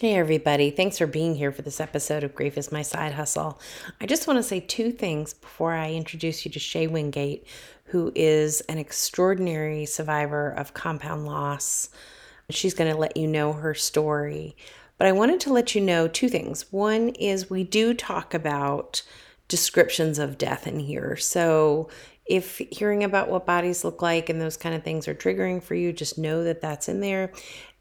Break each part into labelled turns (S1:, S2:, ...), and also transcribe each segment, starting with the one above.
S1: Hey, everybody. Thanks for being here for this episode of Grief is My Side Hustle. I just want to say two things before I introduce you to Shay Wingate, who is an extraordinary survivor of compound loss. She's going to let you know her story. But I wanted to let you know two things. One is we do talk about descriptions of death in here. So if hearing about what bodies look like and those kind of things are triggering for you, just know that that's in there.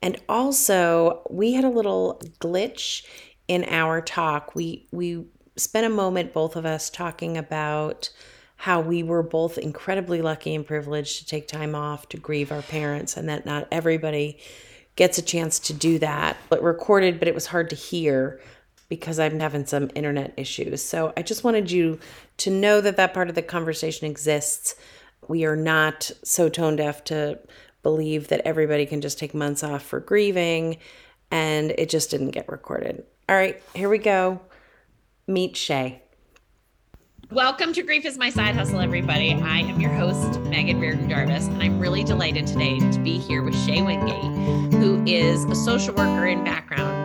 S1: And also, we had a little glitch in our talk. We we spent a moment both of us talking about how we were both incredibly lucky and privileged to take time off to grieve our parents and that not everybody gets a chance to do that. But recorded, but it was hard to hear because I'm having some internet issues. So I just wanted you to know that that part of the conversation exists. We are not so tone deaf to believe that everybody can just take months off for grieving, and it just didn't get recorded. All right, here we go. Meet Shay.
S2: Welcome to Grief is My Side Hustle, everybody. I am your host, Megan Reardon Jarvis, and I'm really delighted today to be here with Shay Wingate, who is a social worker in background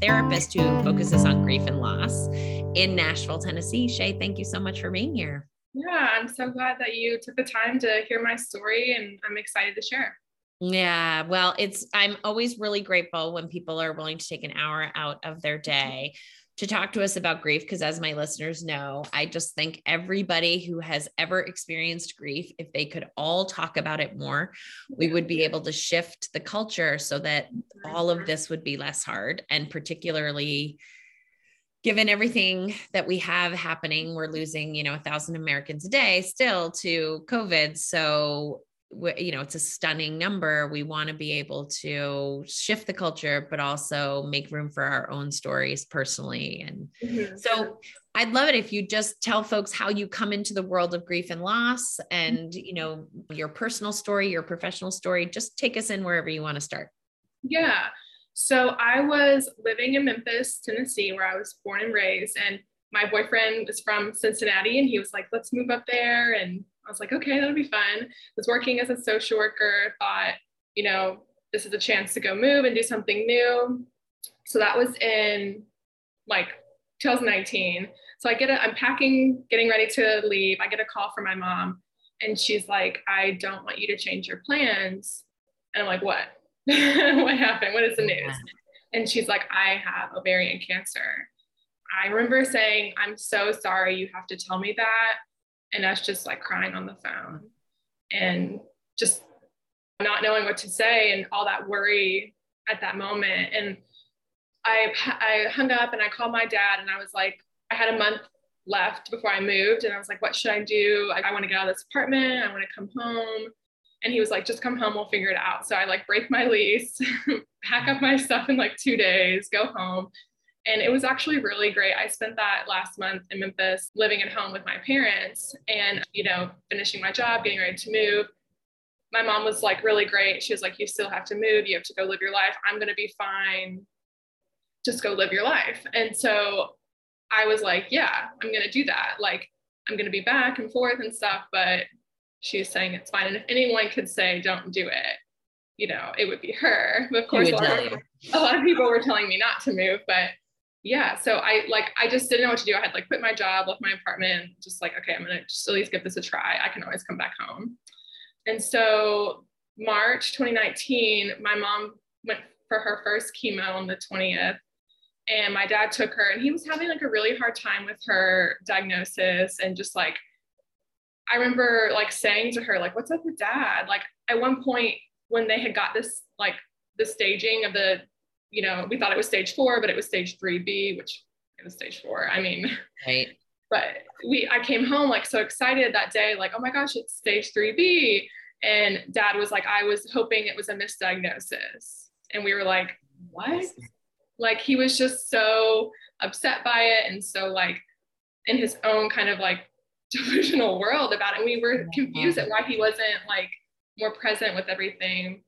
S2: therapist who focuses on grief and loss in Nashville, Tennessee. Shay, thank you so much for being here.
S3: Yeah, I'm so glad that you took the time to hear my story and I'm excited to share.
S2: Yeah, well, it's I'm always really grateful when people are willing to take an hour out of their day to talk to us about grief because as my listeners know, I just think everybody who has ever experienced grief, if they could all talk about it more, we would be able to shift the culture so that all of this would be less hard and particularly given everything that we have happening, we're losing, you know, a thousand Americans a day still to COVID. So, you know, it's a stunning number. We want to be able to shift the culture, but also make room for our own stories personally. And mm-hmm. so I'd love it if you just tell folks how you come into the world of grief and loss and, you know, your personal story, your professional story. Just take us in wherever you want to start.
S3: Yeah. So I was living in Memphis, Tennessee, where I was born and raised. And my boyfriend was from Cincinnati and he was like, let's move up there. And I was like, okay, that'll be fun. I was working as a social worker, thought, you know, this is a chance to go move and do something new. So that was in like 2019. So I get a, I'm packing, getting ready to leave. I get a call from my mom and she's like, I don't want you to change your plans. And I'm like, what? what happened? What is the news? And she's like, I have ovarian cancer. I remember saying, I'm so sorry you have to tell me that. And us just like crying on the phone and just not knowing what to say and all that worry at that moment. And I, I hung up and I called my dad and I was like, I had a month left before I moved. And I was like, what should I do? I, I want to get out of this apartment. I want to come home. And he was like, just come home, we'll figure it out. So I like break my lease, pack up my stuff in like two days, go home. And it was actually really great. I spent that last month in Memphis living at home with my parents and, you know, finishing my job, getting ready to move. My mom was like really great. She was like, you still have to move. You have to go live your life. I'm going to be fine. Just go live your life. And so I was like, yeah, I'm going to do that. Like, I'm going to be back and forth and stuff, but she's saying it's fine. And if anyone could say, don't do it, you know, it would be her. But of course, a lot of, a lot of people were telling me not to move, but yeah. So I like, I just didn't know what to do. I had like quit my job, left my apartment, just like, okay, I'm to just at least give this a try. I can always come back home. And so March 2019, my mom went for her first chemo on the 20th and my dad took her and he was having like a really hard time with her diagnosis and just like I remember like saying to her, like, what's up with dad? Like at one point when they had got this, like the staging of the, you know, we thought it was stage four, but it was stage 3B, which it was stage four. I mean, right. But we, I came home like so excited that day, like, oh my gosh, it's stage 3B. And dad was like, I was hoping it was a misdiagnosis. And we were like, what? Like he was just so upset by it and so like in his own kind of like delusional world about it. And we were confused at why he wasn't like more present with everything.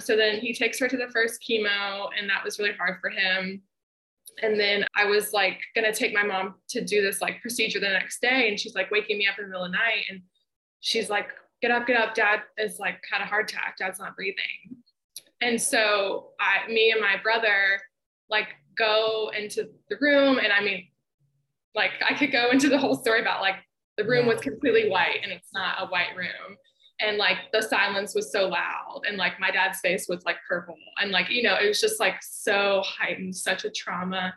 S3: So then he takes her to the first chemo, and that was really hard for him. And then I was like gonna take my mom to do this like procedure the next day, and she's like waking me up in the middle of the night, and she's like, "Get up, get up! Dad is like had a heart attack. Dad's not breathing." And so I, me and my brother like go into the room and I mean, like I could go into the whole story about like the room was completely white and it's not a white room. And like the silence was so loud and like my dad's face was like purple and like, you know, it was just like so heightened, such a trauma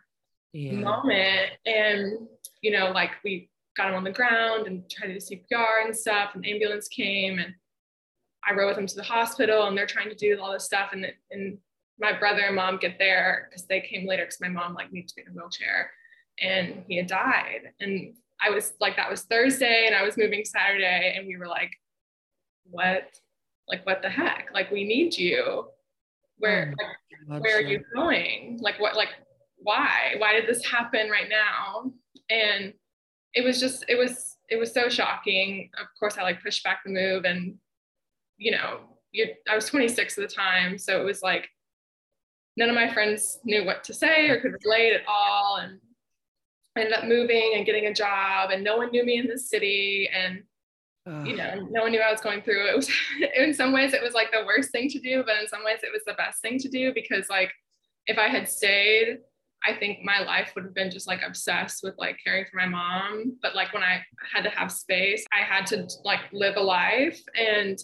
S3: yeah. moment. And, you know, like we got him on the ground and tried to do CPR and stuff and ambulance came and I rode with him to the hospital and they're trying to do all this stuff and, and my brother and mom get there because they came later because my mom like needs to be in a wheelchair and he had died and i was like that was thursday and i was moving saturday and we were like what like what the heck? Like we need you. Where oh, like, where are you going? Like what like why? Why did this happen right now? And it was just it was it was so shocking. Of course i like pushed back the move and you know you i was 26 at the time so it was like none of my friends knew what to say or could relate at all. And I ended up moving and getting a job, and no one knew me in the city. And you know, no one knew I was going through. It was in some ways it was like the worst thing to do, but in some ways it was the best thing to do because like if I had stayed, I think my life would have been just like obsessed with like caring for my mom. But like when I had to have space, I had to like live a life and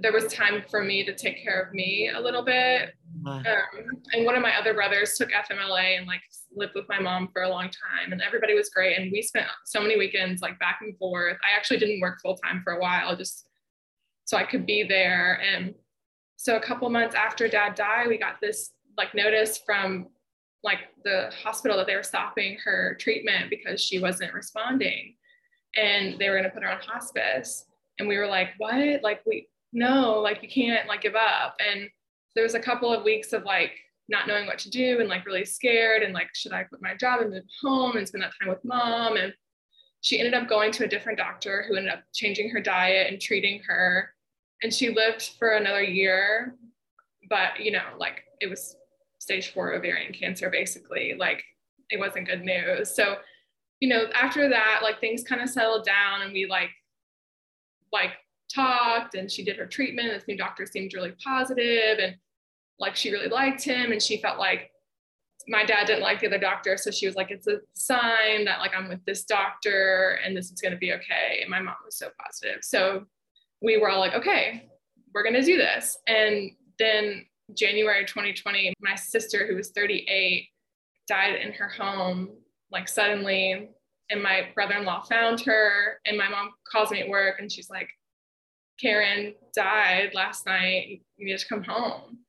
S3: there was time for me to take care of me a little bit. Um, and one of my other brothers took FMLA and like lived with my mom for a long time, and everybody was great. And we spent so many weekends like back and forth. I actually didn't work full time for a while, just so I could be there. And so a couple months after dad died, we got this like notice from like the hospital that they were stopping her treatment because she wasn't responding and they were going to put her on hospice and we were like what like we no, like you can't like give up. And there was a couple of weeks of like not knowing what to do and like really scared and like, should I quit my job and move home and spend that time with mom? And she ended up going to a different doctor who ended up changing her diet and treating her. And she lived for another year, but you know, like it was stage four ovarian cancer, basically. Like it wasn't good news. So, you know, after that, like things kind of settled down and we like like talked and she did her treatment. This new doctor seemed really positive and like she really liked him. And she felt like my dad didn't like the other doctor. So she was like, it's a sign that like I'm with this doctor and this is going to be okay. And my mom was so positive. So we were all like, okay, we're going to do this. And then January 2020, my sister, who was 38, died in her home like suddenly. And my brother in law found her. And my mom calls me at work and she's like, Karen died last night. You need to come home.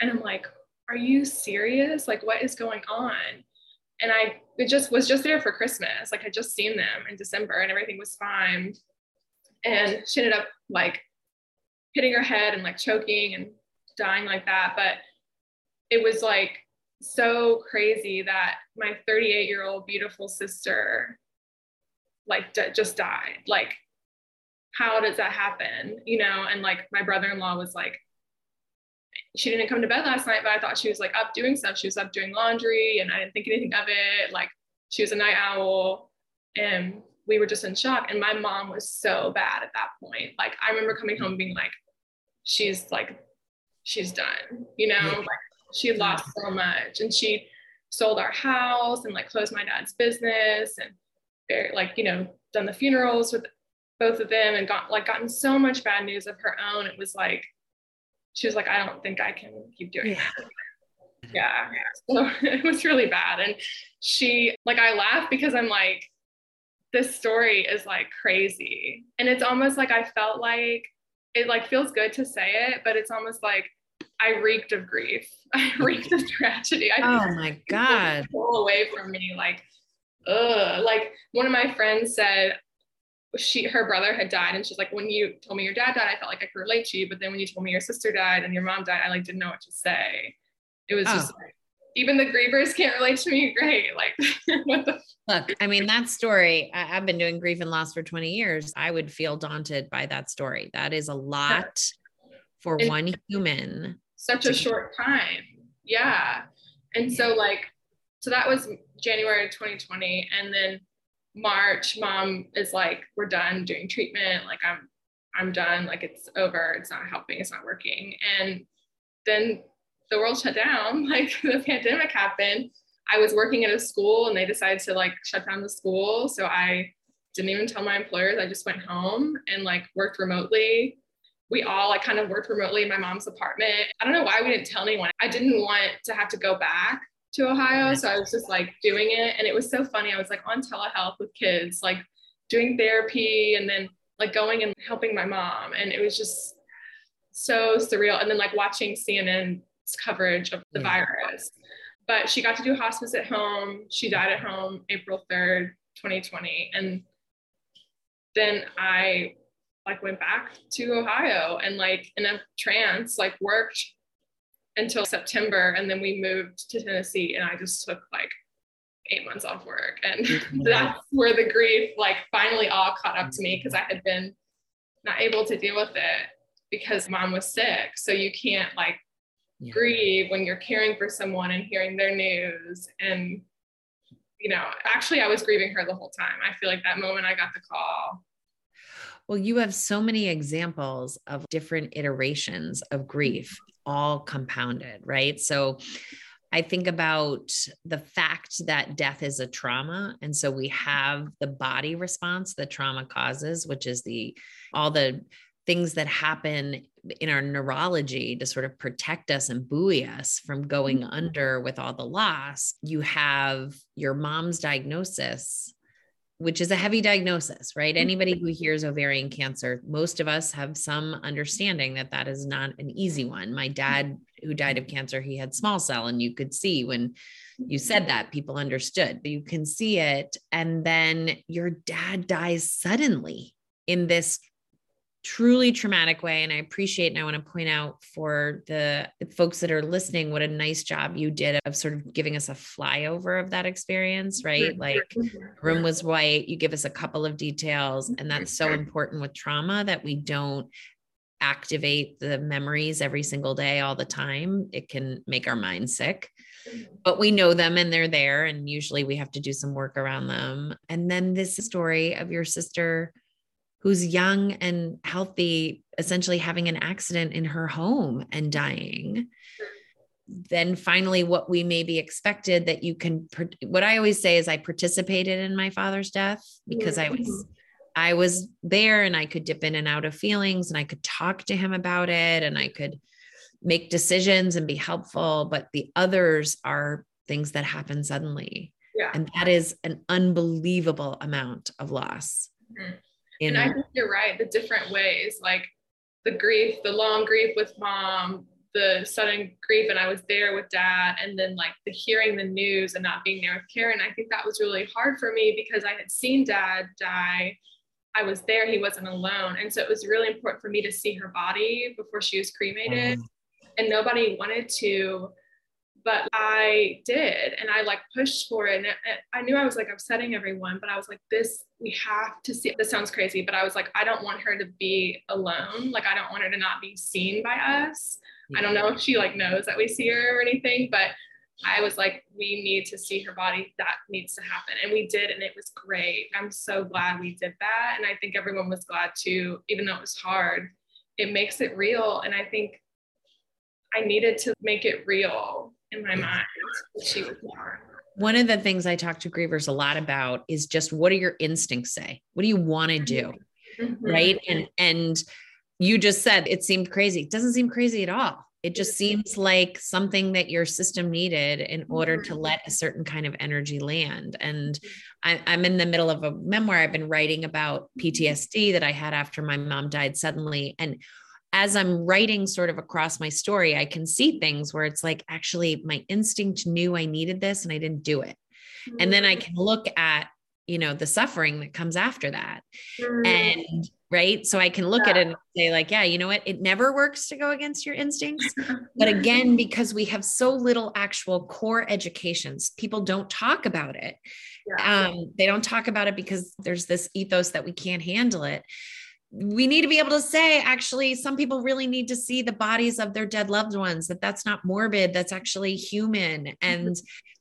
S3: And I'm like, are you serious? Like, what is going on? And I it just was just there for Christmas. Like I just seen them in December and everything was fine. And she ended up like hitting her head and like choking and dying like that. But it was like so crazy that my 38 year old beautiful sister like d- just died. Like how does that happen? You know, and like my brother-in-law was like, she didn't come to bed last night, but I thought she was like up doing stuff. She was up doing laundry and I didn't think anything of it. Like she was a night owl. And we were just in shock. And my mom was so bad at that point. Like I remember coming home being like, she's like, she's done, you know, like she lost so much. And she sold our house and like closed my dad's business and very like, you know, done the funerals with both of them and got like gotten so much bad news of her own. It was like she was like, I don't think I can keep doing yeah. Yeah. So it was really bad. And she like I laugh because I'm like, this story is like crazy. And it's almost like I felt like it like feels good to say it, but it's almost like I reeked of grief. I reeked of tragedy. I
S2: oh my God.
S3: Pull away from me. Like, ugh. Like one of my friends said, she her brother had died and she's like when you told me your dad died i felt like i could relate to you but then when you told me your sister died and your mom died i like didn't know what to say. It was oh. just like even the grievers can't relate to me great like
S2: what the look i mean that story I, have been doing grief and loss for 20 years. I would feel daunted by that story. That is a lot for and one human
S3: such a short time. Yeah. And so like so that was january 2020 and then March, mom is like, we're done doing treatment. Like I'm, I'm done. Like it's over. It's not helping. It's not working. And then the world shut down, like the pandemic happened. I was working at a school and they decided to like shut down the school. So I didn't even tell my employers. I just went home and like worked remotely. We all like kind of worked remotely in my mom's apartment. I don't know why we didn't tell anyone. I didn't want to have to go back to Ohio. So I was just like doing it. And it was so funny. I was like on telehealth with kids, like doing therapy and then like going and helping my mom. And it was just so surreal. And then like watching CNN's coverage of the yeah. virus. But she got to do hospice at home. She died at home April 3rd, 2020. And then I like went back to Ohio and like in a trance, like worked until September. And then we moved to Tennessee and I just took like eight months off work. And that's where the grief like finally all caught up to me because I had been not able to deal with it because mom was sick. So you can't like yeah. grieve when you're caring for someone and hearing their news. And, you know, actually, I was grieving her the whole time. I feel like that moment I got the call.
S2: Well, you have so many examples of different iterations of grief, all compounded, right? So, I think about the fact that death is a trauma. And so we have the body response that trauma causes, which is the all the things that happen in our neurology to sort of protect us and buoy us from going mm-hmm. under with all the loss. You have your mom's diagnosis which is a heavy diagnosis, right? Mm-hmm. Anybody who hears ovarian cancer, most of us have some understanding that that is not an easy one. My dad, who died of cancer, he had small cell, and you could see when you said that, people understood. You can see it. And then your dad dies suddenly in this truly traumatic way. And I appreciate, and I want to point out for the folks that are listening, what a nice job you did of sort of giving us a flyover of that experience, right? Like room was white, you give us a couple of details. And mm-hmm. that's so important with trauma that we don't activate the memories every single day all the time it can make our mind sick mm-hmm. but we know them and they're there and usually we have to do some work around them and then this story of your sister who's young and healthy, essentially having an accident in her home and dying. Then finally, what we maybe expected that you can, what I always say is I participated in my father's death because I was. I was there and I could dip in and out of feelings and I could talk to him about it and I could make decisions and be helpful. But the others are things that happen suddenly. Yeah. And that is an unbelievable amount of loss. Mm-hmm
S3: and I think you're right. The different ways, like the grief, the long grief with mom, the sudden grief, and I was there with dad, and then like the hearing the news and not being there with Karen. I think that was really hard for me because I had seen dad die. I was there, he wasn't alone. And so it was really important for me to see her body before she was cremated. Mm-hmm. And nobody wanted to but I did and I like pushed for it and it, it, I knew I was like upsetting everyone but I was like this we have to see this sounds crazy but I was like I don't want her to be alone like I don't want her to not be seen by us. I don't know mm-hmm. if she like knows that we see her or anything but I was like we need to see her body that needs to happen and we did and it was great. I'm so glad we did that and I think everyone was glad too even though it was hard. It makes it real and I think I needed to make it real in my mind she was born.
S2: One of the things I talk to grievers a lot about is just what do your instincts say? What do you want to do? Mm-hmm. Right. And and you just said it seemed crazy. It doesn't seem crazy at all. It just seems like something that your system needed in order to mm-hmm. let a certain kind of energy land. And I, am in the middle of a memoir I've been writing about PTSD that I had after my mom died suddenly. And as I'm writing sort of across my story, I can see things where it's like, actually, my instinct knew I needed this and I didn't do it. Mm-hmm. And then I mm. can look at, you know, the suffering that comes after that. Mm-hmm. And right. So I can look yeah. at it and say, like, yeah, you know what? It never works to go against your instincts. but again, because we have so little actual core educations, people don't talk about it. Yeah. Um, they don't talk about it because there's this ethos that we can't handle it we need to be able to say actually some people really need to see the bodies of their dead loved ones that that's not morbid that's actually human mm-hmm. and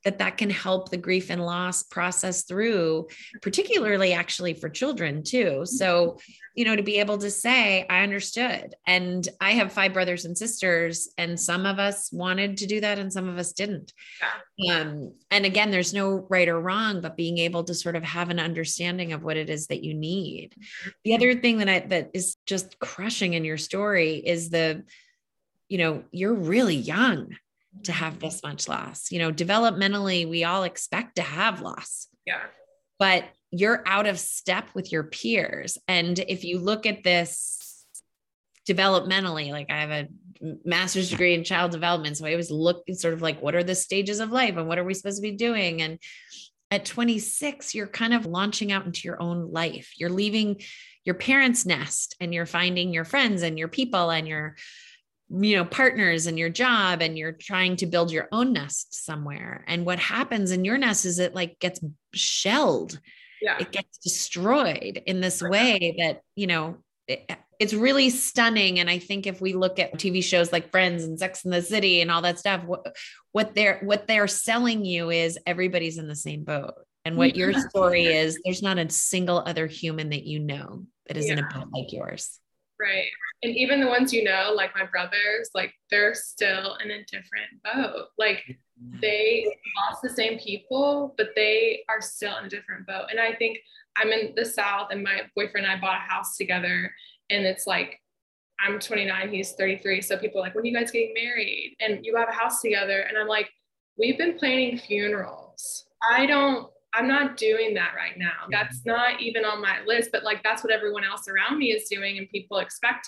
S2: that that can help the grief and loss process through particularly actually for children too. Mm-hmm. So you know to be able to say i understood and i have five brothers and sisters and some of us wanted to do that and some of us didn't. Yeah. um, and again there's no right or wrong but being able to sort of have an understanding of what it is that you need. Mm-hmm. The other thing that i that is just crushing in your story is the you know you're really young to have this much loss. You know, developmentally, we all expect to have loss.
S3: Yeah.
S2: But you're out of step with your peers. And if you look at this developmentally, like I have a master's degree in child development. So I always look sort of like, what are the stages of life and what are we supposed to be doing? And at 26, you're kind of launching out into your own life. You're leaving your parents' nest and you're finding your friends and your people and your you know partners and your job and you're trying to build your own nest somewhere. And what happens in your nest is it like gets shelled.
S3: Yeah.
S2: it gets destroyed in this way that you know it, it's really stunning. And i think if we look at tv shows like friends and sex in the city and all that stuff what, what they're what they're selling you is everybody's in the same boat. And what your story is there's not a single other human that you know that is yeah. in a boat like yours
S3: Right. And even the ones you know, like my brothers, like they're still in a different boat. Like they lost the same people, but they are still in a different boat. And I think I'm in the South and my boyfriend and I bought a house together. And it's like, I'm 29, he's 33. So people are like, when are you guys getting married? And you have a house together. And I'm like, we've been planning funerals. I don't I'm not doing that right now. Mm-hmm. That's not even on my list, but like that's what everyone else around me is doing, and people expect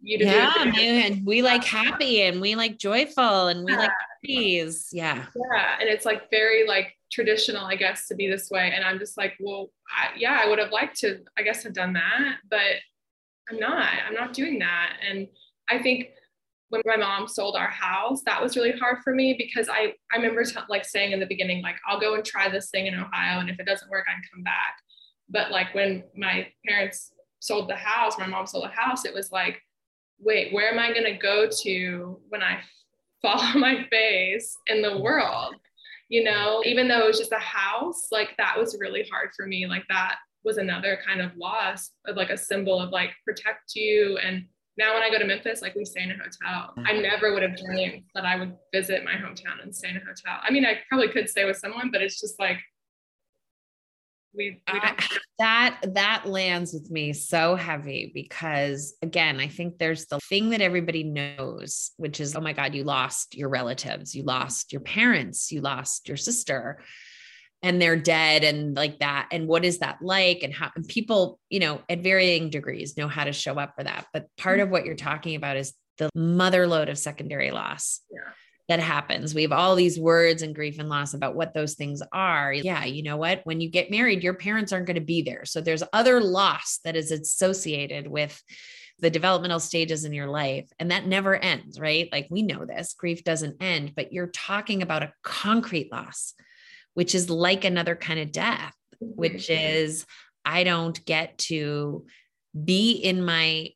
S3: you to
S2: yeah, do. Yeah, and we like happy and we like joyful and we yeah. like peace. Yeah.
S3: Yeah. And it's like very like traditional, I guess, to be this way. And I'm just like, well, I, yeah, I would have liked to, I guess, have done that, but I'm not. I'm not doing that. And I think when my mom sold our house, that was really hard for me because I, I remember t- like saying in the beginning, like, I'll go and try this thing in Ohio. And if it doesn't work, I can come back. But like when my parents sold the house, my mom sold the house, it was like, wait, where am I going to go to when I fall on my face in the world? You know, even though it was just a house, like that was really hard for me. Like that was another kind of loss of like a symbol of like protect you and now when I go to Memphis, like we stay in a hotel. I mm-hmm. never would have dreamed that I would visit my hometown and stay in a hotel. I mean, I probably could stay with someone, but it's just like we, we
S2: that that lands with me so heavy because again, I think there's the thing that everybody knows, which is, oh my God, you lost your relatives, you lost your parents, you lost your sister and they're dead and like that and what is that like and how and people you know at varying degrees know how to show up for that. But part mm-hmm. of what you're talking about is the mother load of secondary loss
S3: yeah.
S2: that happens. We have all these words and grief and loss about what those things are. Yeah you know what? When you get married your parents aren't going to be there. So there's other loss that is associated with the developmental stages in your life and that never ends right? Like we know this grief doesn't end but you're talking about a concrete loss which is like another kind of death, which mm-hmm. is I don't get to be in my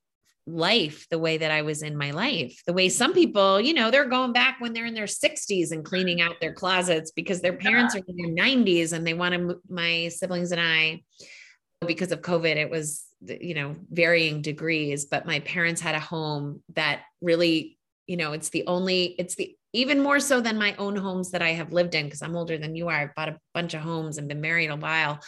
S2: life the way that I was in my life. The way some people, you know, they're going back when they're in their 60s and cleaning out their closets because their parents are in their 90s and they want to my siblings and I because of COVID it was you know varying degrees but my parents had a home that really you know it's the only it's the even more so than my own homes that I have lived in because I'm older than you are. I've bought a bunch of homes and been married a while.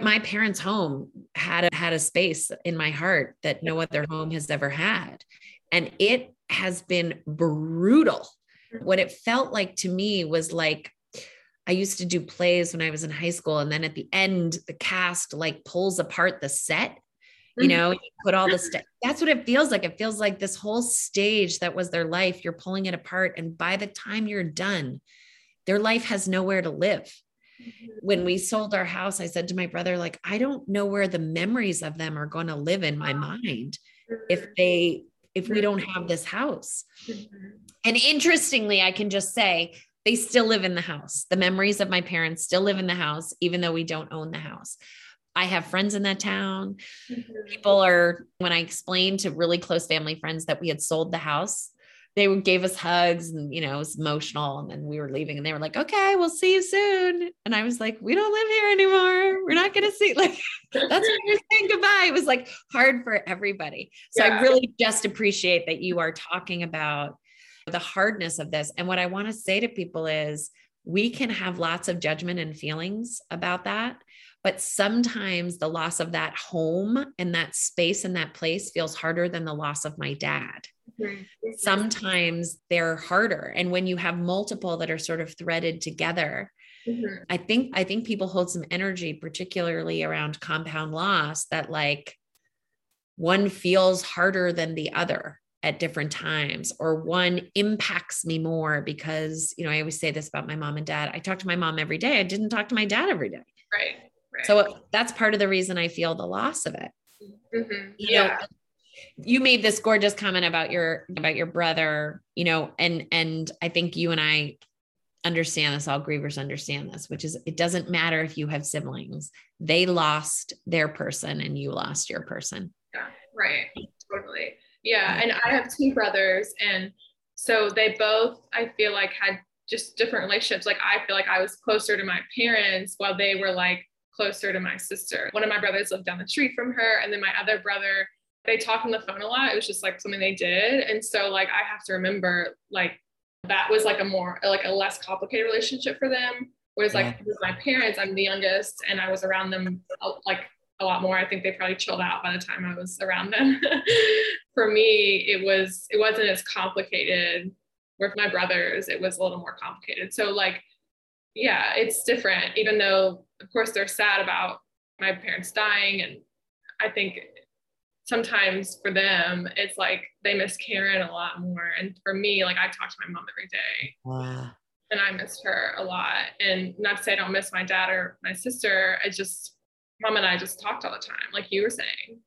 S2: My parents' home had a, had a space in my heart that no other home has ever had. And it has been brutal. What it felt like to me was like I used to do plays when I was in high school. And then at the end, the cast like pulls apart the set you mm-hmm. know you put all this stuff that's what it feels like. It feels like this whole stage that was their life you're pulling it apart and by the time you're done their life has nowhere to live. Mm-hmm. When we sold our house i said to my brother like i don't know where the memories of them are going to live in my ah. mind if they if we don't have this house. Mm-hmm. And interestingly i can just say they still live in the house. The memories of my parents still live in the house even though we don't own the house I have friends in that town.
S3: Mhm.
S2: People are, when I explained to really close family friends that we had sold the house, they gave us hugs and, you know, it was emotional. And then we were leaving and they were like, okay, we'll see you soon. And I was like, we don't live here anymore. We're not going to see, like, that's why you're saying goodbye. It was like hard for everybody. So I really just appreciate that you are talking about the hardness of this. And what I want to say to people is we can have lots of judgment and feelings about that. But sometimes the loss of that home and that space and that place feels harder than the loss of my dad.
S3: Mhm.
S2: Sometimes they're harder. And when you have multiple that are sort of threaded together,
S3: Mhm.
S2: I think I think people hold some energy, particularly around compound loss, that like one feels harder than the other at different times, or one impacts me more because you know I always say this about my mom and dad. I talk to my mom every day. I didn't talk to my dad every day,
S3: Right. Right.
S2: so that's part of the reason I feel the loss of it.
S3: Mhm.
S2: You know, you made this gorgeous comment about your about your brother, you know, and and I think you and I understand this, all grievers understand this, which is it doesn't matter if you have siblings. They lost their person and you lost your person.
S3: Yeah, right. Totally. Yeah. And I have two brothers. And so they both, I feel like, had just different relationships. Like, I feel like I was closer to my parents while they were like closer to my sister. One of my brothers lived down the street from her. And then my other brother, they talked on the phone a lot. It was just like something they did. And so, like, I have to remember, like, that was like a more, like, a less complicated relationship for them. Whereas, like, with my parents, I'm the youngest and I was around them like a lot more. I think they probably chilled out by the time I was around them. For me, it was it wasn't as complicated. With my brothers, it was a little more complicated. So like, yeah, it's different. Even though, of course, they're sad about my parents dying, and I think sometimes for them, it's like they miss Karen a lot more. And for me, like I talk to my mom every day,
S2: Wow.
S3: and I missed her a lot. And not to say I don't miss my dad or my sister, I just mom and I just talked all the time, like you were saying.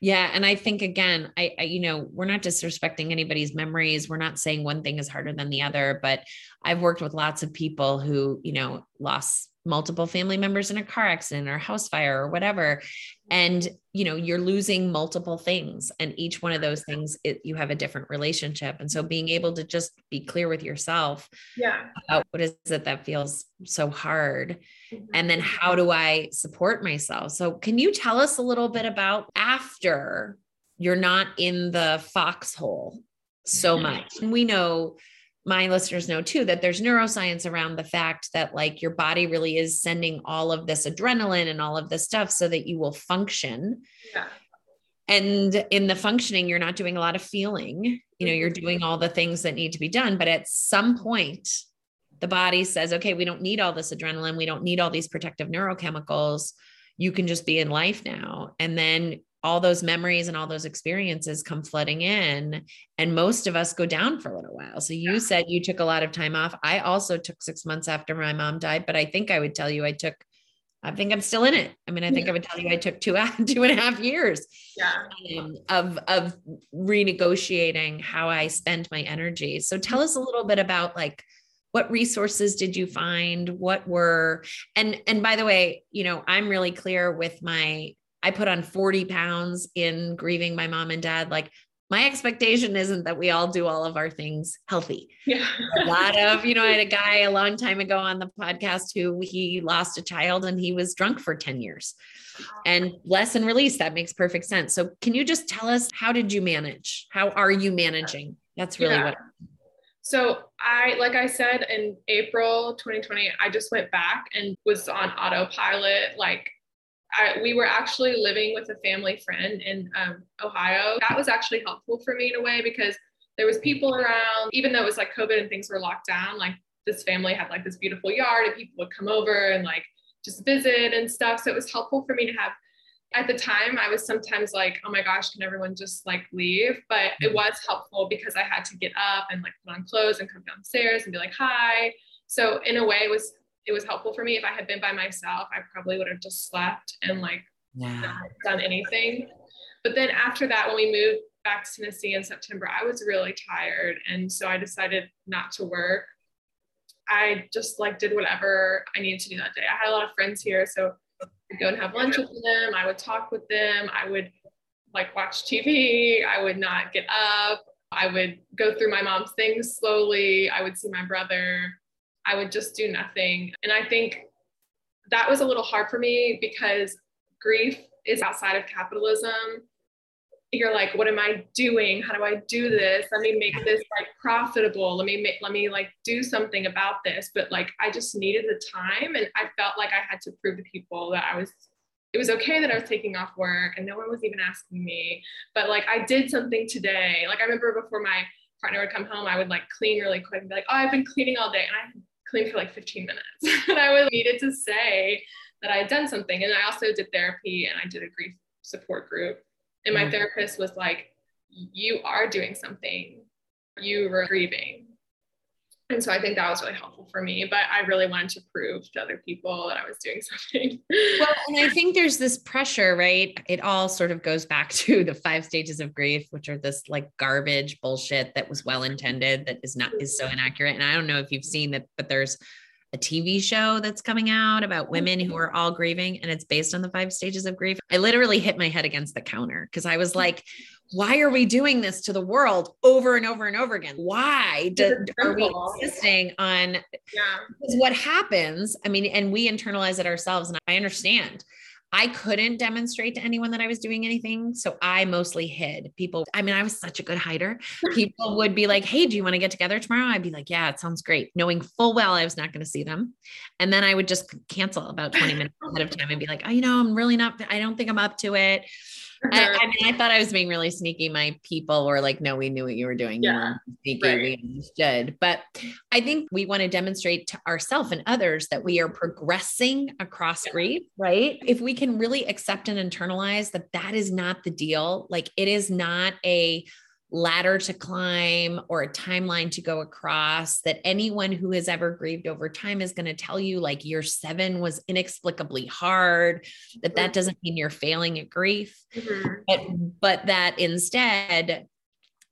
S2: Yeah. And I think again, I, I, you know, we're not disrespecting anybody's memories. We're not saying one thing is harder than the other, but I've worked with lots of people who, you know, lost multiple family members in a car accident or house fire or whatever. Mm-hmm. And, you know, you're losing multiple things. And each one of those things, it, you have a different relationship. And so being able to just be clear with yourself
S3: Yeah.
S2: about what is it that feels so hard mm-hmm. and then how do I support myself? So, can you tell us a little bit about after you're not in the foxhole so mm-hmm. much? And we know my listeners know too that there's neuroscience around the fact that like your body really is sending all of this adrenaline and all of this stuff so that you will function.
S3: Yeah.
S2: And in the functioning, you're not doing a lot of feeling. You know, you're mm-hmm. doing all the things that need to be done. But at some point, the body says, okay, we don't need all this adrenaline. We don't need all these protective neurochemicals. You can just be in life now. And then all those memories and all those experiences come flooding in. And most of us go down for a little while. So you said you took a lot of time off. I also took six months after my mom died, but I think I would tell you I took, I think I'm still in it. I mean, I think I would tell you I took two, two and a half years
S3: Yeah.
S2: um, of of renegotiating how I spend my energy. So tell us a little bit about like what resources did you find? What were and and by the way, you know, I'm really clear with my I put on 40 pounds in grieving my mom and dad. Like my expectation isn't that we all do all of our things healthy
S3: Yeah.
S2: a lot of, you know, I had a guy a long time ago on the podcast who he lost a child and he was drunk for 10 years and less and release. That makes perfect sense. So can you just tell us how did you manage? How are you managing? That's really
S3: Yeah.
S2: what
S3: So I, like I said, in April 2020, I just went back and was on autopilot. Like I, we were actually living with a family friend in um, Ohio. That was actually helpful for me in a way because there was people around, even though it was like COVID and things were locked down. Like this family had like this beautiful yard, and people would come over and like just visit and stuff. So it was helpful for me to have. At the time, I was sometimes like, "Oh my gosh, can everyone just like leave?" But it was helpful because I had to get up and like put on clothes and come downstairs and be like, "Hi." So in a way, it was it was helpful for me. If I had been by myself, I probably would have just slept and like
S2: yeah.
S3: not done anything. But then after that, when we moved back to Tennessee in September, I was really tired. And so I decided not to work. I just like did whatever I needed to do that day. I had a lot of friends here. So I'd go and have lunch with them. I would talk with them. I would like watch TV. I would not get up. I would go through my mom's things slowly. I would see my brother. I would just do nothing. And I think that was a little hard for me because grief is outside of capitalism. You're like, what am I doing? How do I do this? Let me make this like profitable. Let me make, let me like do something about this. But like, I just needed the time. And I felt like I had to prove to people that I was it was okay that I was taking off work and no one was even asking me. But like I did something today. Like I remember before my partner would come home, I would like clean really quick and be like, oh, I've been cleaning all day. And I cleaned for like 15 minutes. and I was needed to say that I had done something. And I also did therapy and I did a grief support group. And my mm-hmm. therapist was like, you are doing something. You were grieving and so I think that was really helpful for me. But I really wanted to prove to other people that I was doing something.
S2: well, and I think there's this pressure, right? It all sort of goes back to the five stages of grief, which are this like garbage bullshit that was well intended, that is not is so inaccurate. And I don't know if you've seen that, but there's a TV show that's coming out about women who are all grieving and it's based on the five stages of grief. I literally hit my head against the counter because I was like, why are we doing this to the world over and over and over again? Why do, are we insisting on? Yeah. Because what happens, I mean, and we internalize it ourselves, and I understand I couldn't demonstrate to anyone that I was doing anything. So I mostly hid. People, I mean, I was such a good hider. People would be like, Hey, do you want to get together tomorrow? I'd be like, Yeah, it sounds great, knowing full well I was not going to see them. And then I would just cancel about 20 minutes ahead of time and be like, Oh, you know, I'm really not, I don't think I'm up to it. I, I, mean, I thought I was being really sneaky. My people were like, no, we knew what you were doing. Yeah. sneaky. Right. We understood. But I think we want to demonstrate to ourselves and others that we are progressing across yeah. grief, right? If we can really accept and internalize that that is not the deal, like it is not a ladder to climb or a timeline to go across that anyone who has ever grieved over time is going to tell you like year 7 was inexplicably hard that that doesn't mean you're failing at grief mm-hmm. but but that instead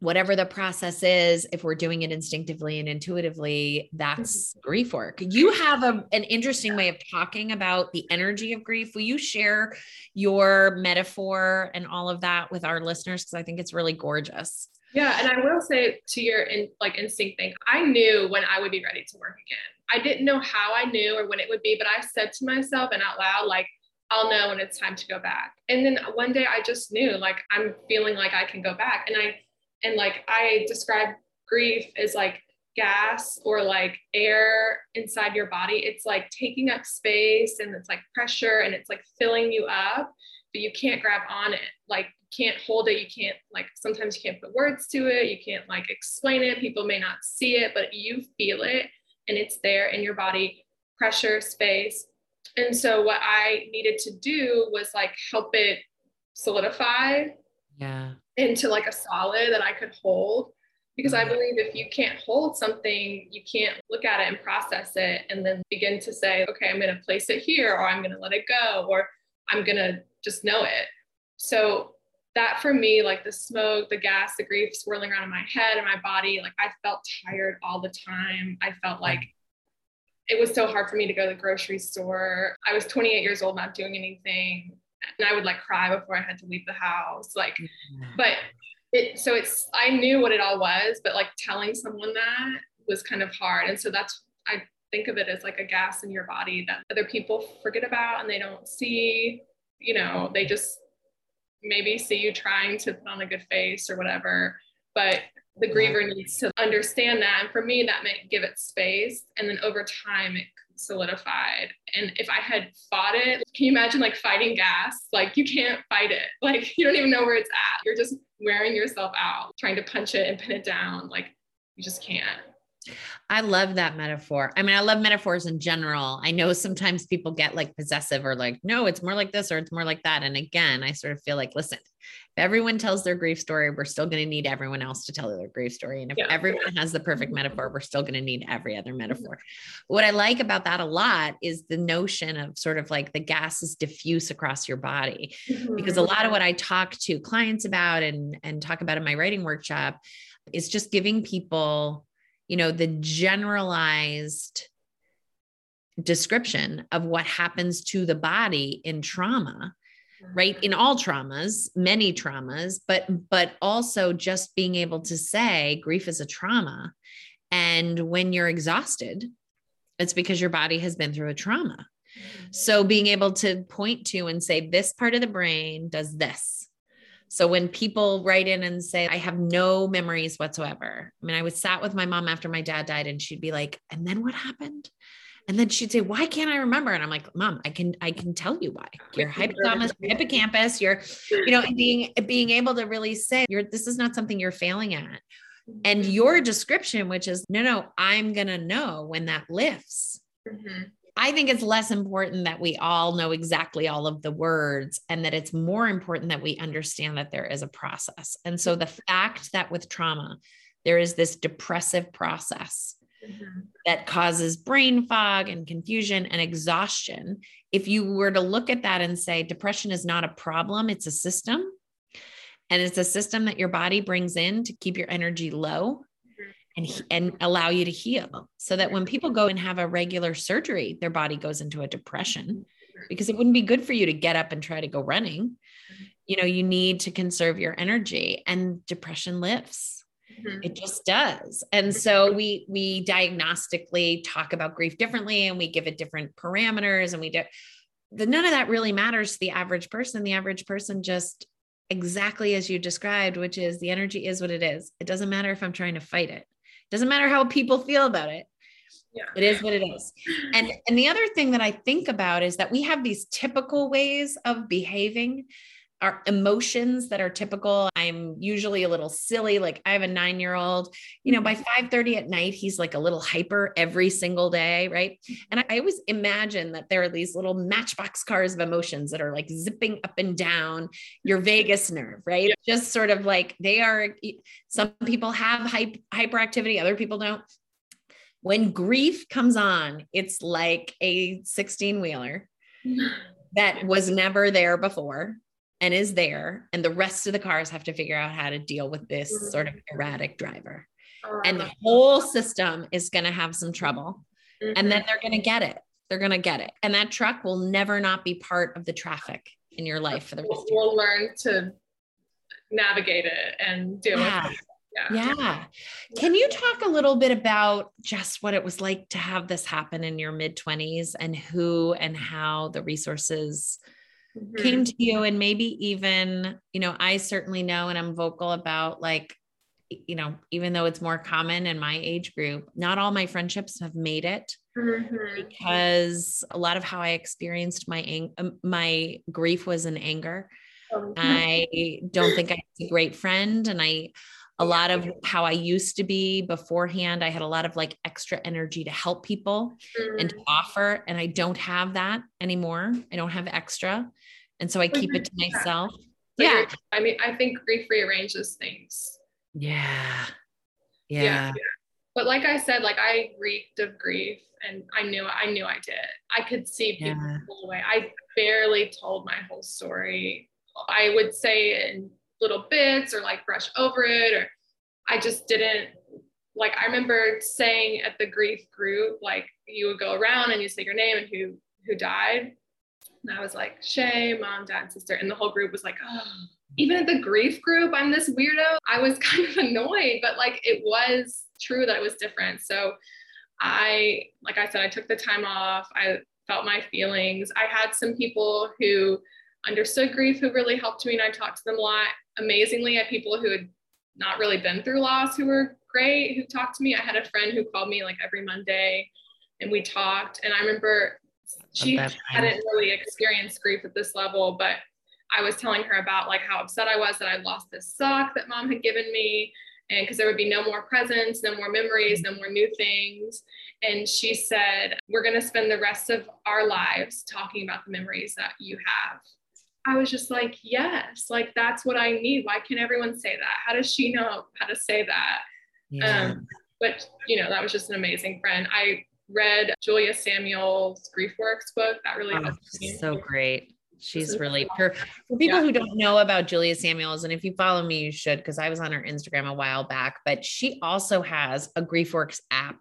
S2: whatever the process is if we're doing it instinctively and intuitively that's mm-hmm. grief work. You have a, an interesting way of talking about the energy of grief. Will you share your metaphor and all of that with our listeners? Because i think it's really gorgeous.
S3: Yeah and i will say to your in, like instinct thing i knew when i would be ready to work again. I didn't know how i knew or when it would be but i said to myself and out loud like I'll know when it's time to go back. And then one day I just knew like I'm feeling like I can go back. And I and like I describe grief as like gas or like air inside your body. It's like taking up space and it's like pressure and it's like filling you up, but you can't grab on it. Like you can't hold it. You can't like sometimes you can't put words to it. You can't like explain it. People may not see it, but you feel it and it's there in your body, pressure, space. And so what I needed to do was like help it solidify.
S2: Yeah
S3: into like a solid that I could hold. Because I mm-hmm. believe if you can't hold something, you can't look at it and process it and then begin to say, okay, I'm going to place it here, or I'm going to let it go, or I'm going to just know it. So that for me, like the smoke, the gas, the grief swirling around in my head and my body, like I felt tired all the time. I felt like it was so hard for me to go to the grocery store. I was 28 years old, not doing anything and I would like cry before I had to leave the house. Like, mm-hmm. but it, so it's, I knew what it all was, but like telling someone that was kind of hard. And so that's, I think of it as like a gas in your body that other people forget about and they don't see, you know, they just maybe see you trying to put on a good face or whatever. But the griever needs to understand that. And for me, that meant give it space. And then over time, it solidified. And if I had fought it, can you imagine like fighting gas? Like you can't fight it. Like you don't even know where it's at. You're just wearing yourself out, trying to punch it and pin it down. Like you just can't.
S2: I love that metaphor. I mean, I love metaphors in general. I know sometimes people get like possessive or like, no, it's more like this or it's more like that. And again, I sort of feel like, listen, if everyone tells their grief story, we're still going to need everyone else to tell their grief story. And if yeah. everyone has the perfect metaphor, we're still going to need every other metaphor. What I like about that a lot is the notion of sort of like the gas is diffuse across your body. Mm-hmm. Because a lot of what I talk to clients about and, and talk about in my writing workshop is just giving people, you know, the generalized description of what happens to the body in trauma right? In all traumas many traumas but but also just being able to say grief is a trauma. And when you're exhausted it's because your body has been through a trauma. Mm-hmm. So being able to point to and say this part of the brain does this so when people write in and say, I have no memories whatsoever. I mean, I was sat with my mom after my dad died and she'd be like, and then what happened? And then she'd say, why can't I remember? And I'm like, mom, I can, I can tell you why your hypothalamus, your hippocampus, you're, you know, being, being able to really say you're, this is not something you're failing at. And
S3: Mm-hmm.
S2: your description, which is no, no, I'm going to know when that lifts.
S3: Mhm.
S2: I think it's less important that we all know exactly all of the words and that it's more important that we understand that there is a process. And so the fact that with trauma, there is this depressive process
S3: Mhm.
S2: that causes brain fog and confusion and exhaustion. If you were to look at that and say depression is not a problem, it's a system. And it's a system that your body brings in to keep your energy low and, he- and allow you to heal. So that when people go and have a regular surgery, their body goes into a depression because it wouldn't be good for you to get up and try to go running. You know, you need to conserve your energy and depression lifts
S3: Mhm.
S2: it just does and so we we diagnostically talk about grief differently and we give it different parameters and we do the none of that really matters to the average person the average person just exactly as you described which is the energy is what it is it doesn't matter if i'm trying to fight it doesn't matter how people feel about it
S3: Yeah.
S2: it is what it is and and the other thing that i think about is that we have these typical ways of behaving our emotions that are typical. I'm usually a little silly like i have a 9 year old you know by mm-hmm. 5 30 at night he's like a little hyper every single day right? Mm-hmm. And i always imagine that there are these little matchbox cars of emotions that are like zipping up and down your vagus nerve right? Just sort of like they are some people have hype, hyperactivity other people don't. When grief comes on it's like a 16 wheeler that was never there before and is there and the rest of the cars have to figure out how to deal with this sort of erratic driver and the whole system is going to have some trouble
S3: Mhm.
S2: and then they're going to get it they're going to get it and that truck will never not be part of the traffic in your life for the rest
S3: we'll,
S2: of your
S3: we'll learn to navigate it and deal
S2: Yeah.
S3: with it. Yeah.
S2: yeah can you talk a little bit about just what it was like to have this happen in your mid 20s and who and how the resources
S3: Mhm.
S2: came to you and maybe even you know i certainly know and i'm vocal about like you know even though it's more common in my age group not all my friendships have made it
S3: Mhm.
S2: because a lot of how i experienced my ang- um, my grief was in anger
S3: Um,
S2: i don't think i was a great friend and i a lot of how i used to be beforehand i had a lot of like extra energy to help people and to offer and i don't have that anymore i don't have extra and so i keep it to myself
S3: But
S2: yeah
S3: I mean, I think grief rearranges things.
S2: yeah yeah
S3: Yeah. But like I said, like I reeked of grief and I knew I knew I did. I could see people
S2: Yeah.
S3: pull away. I barely told my whole story. I would say in little bits or like brush over it or I just didn't like I remember saying at the grief group, like you would go around and you say your name and who who died. And I was like, Shay, mom, dad, sister. And the whole group was like, oh, even at the grief group, I'm this weirdo. I was kind of annoyed, but like it was true that it was different. So I, like I said, I took the time off. I felt my feelings. I had some people who understood grief who really helped me, and I talked to them a lot. Amazingly, I had people who had not really been through loss who were great who talked to me. I had a friend who called me like every Monday and we talked. And I remember she hadn't really experienced grief at this level, but I was telling her about like how upset I was that I lost this sock that mom had given me. And because there would be no more presents, no more memories, no more new things. And she said, We're going to spend the rest of our lives talking about the memories that you have. I was just like, Yes, like that's what I need. Why can't everyone say that? How does she know how to say that?
S2: yeah
S3: Um, but you know, that was just an amazing friend. I read Julia Samuel's Grief Works book. That really
S2: Oh,
S3: helped me.
S2: so great She's really for, for people yeah. who don't know about Julia Samuels, and if you follow me, you should because I was on her Instagram a while back. But she also has a GriefWorks app,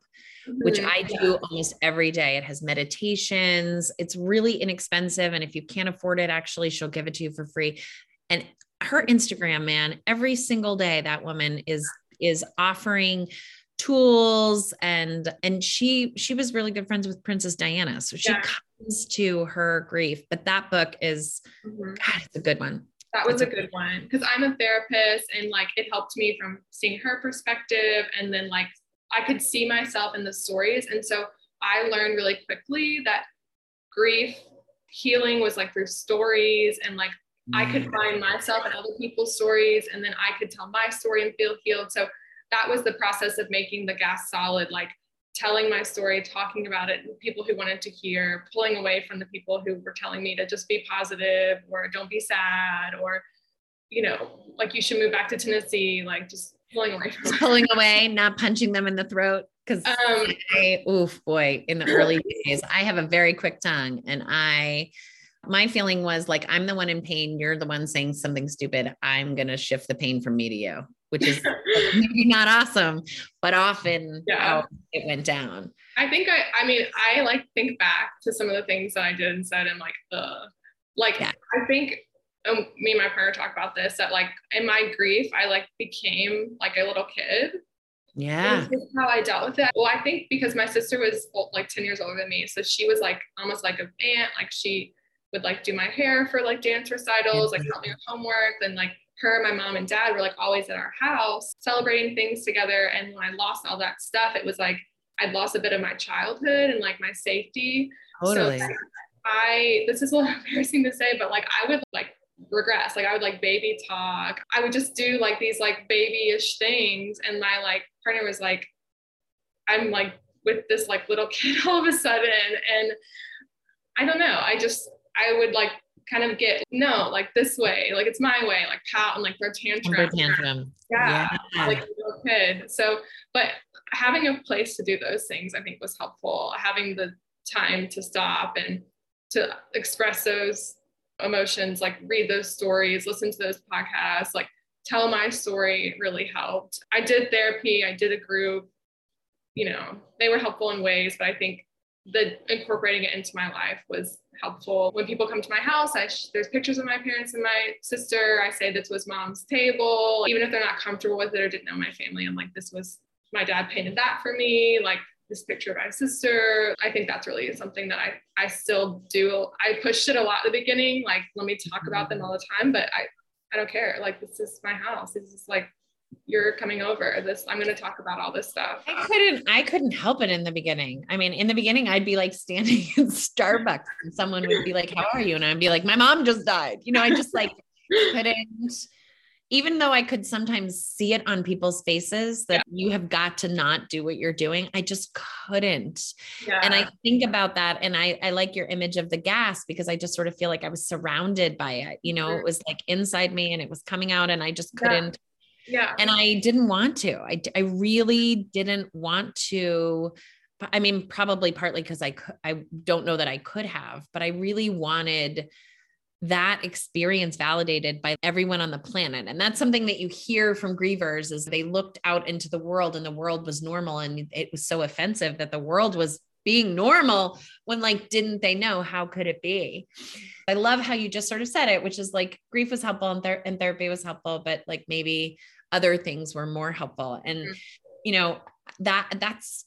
S2: which mm-hmm. I do almost every day. It has meditations. It's really inexpensive, and if you can't afford it, actually, she'll give it to you for free. And her Instagram, man, every single day that woman is is offering tools and and she she was really good friends with princess diana so she yeah. comes to her grief but that book is mm-hmm. god it's a good one
S3: that was a good one because i'm a therapist and like it helped me from seeing her perspective and then like i could see myself in the stories and so i learned really quickly that grief healing was like through stories and like i could mm. find myself in other people's stories and then i could tell my story and feel healed so that was the process of making the gas solid, like telling my story, talking about it, people who wanted to hear, pulling away from the people who were telling me to just be positive or don't be sad or, you know, like you should move back to Tennessee, like just pulling away
S2: pulling away, not punching them in the throat. Cause um, I, oof, boy, in the early days, I have a very quick tongue and I, my feeling was like, I'm the one in pain. You're the one saying something stupid. I'm going to shift the pain from me to you which is maybe not awesome, but often yeah. it went down.
S3: I think I, I mean, I like think back to some of the things that I did and said, and like, uh, like yeah. I think um, me and my partner talk about this that like in my grief, I like became like a little kid.
S2: Yeah.
S3: how I dealt with it. Well, I think because my sister was like 10 years older than me. So she was like almost like a aunt. Like she would like do my hair for like dance recitals, like help me with homework. And like her, my mom and dad were like always at our house celebrating things together. And when I lost all that stuff, it was like I'd lost a bit of my childhood and like my safety.
S2: Totally.
S3: So I, this is a little embarrassing to say, but like I would like regress. Like I would like baby talk. I would just do like these like babyish things. And my like partner was like, I'm like with this like little kid all of a sudden. And I don't know. I just, I would like kind of get no like this way like it's my way like pout and like throw tantrum, tantrum. Yeah, yeah, like a little kid so but having a place to do those things i think was helpful having the time to stop and to express those emotions like read those stories listen to those podcasts like tell my story really helped i did therapy i did a group you know they were helpful in ways but i think the incorporating it into my life was helpful. When people come to my house, I sh- there's pictures of my parents and my sister. I say this was mom's table, even if they're not comfortable with it or didn't know my family. I'm like, this was my dad painted that for me. Like this picture of my sister. I think that's really something that I I still do. I pushed it a lot at the beginning. Like let me talk about them all the time, but I I don't care. Like this is my house. This is like you're coming over this i'm going to talk about all this stuff
S2: i couldn't i couldn't help it in the beginning i mean in the beginning i'd be like standing in starbucks and someone would be like how are you and i'd be like my mom just died you know i just like couldn't even though i could sometimes see it on people's faces that yeah. you have got to not do what you're doing i just couldn't yeah. and i think about that and I, I like your image of the gas because i just sort of feel like i was surrounded by it you know mm-hmm. it was like inside me and it was coming out and i just couldn't
S3: yeah.
S2: And I didn't want to. I, I really didn't want to. I mean, probably partly because I I don't know that I could have, but I really wanted that experience validated by everyone on the planet. And that's something that you hear from grievers is they looked out into the world and the world was normal. And it was so offensive that the world was being normal when like didn't they know? How could it be? I love how you just sort of said it which is like grief was helpful and, ther- and therapy was helpful but like maybe other things were more helpful. And mm-hmm. you know that that's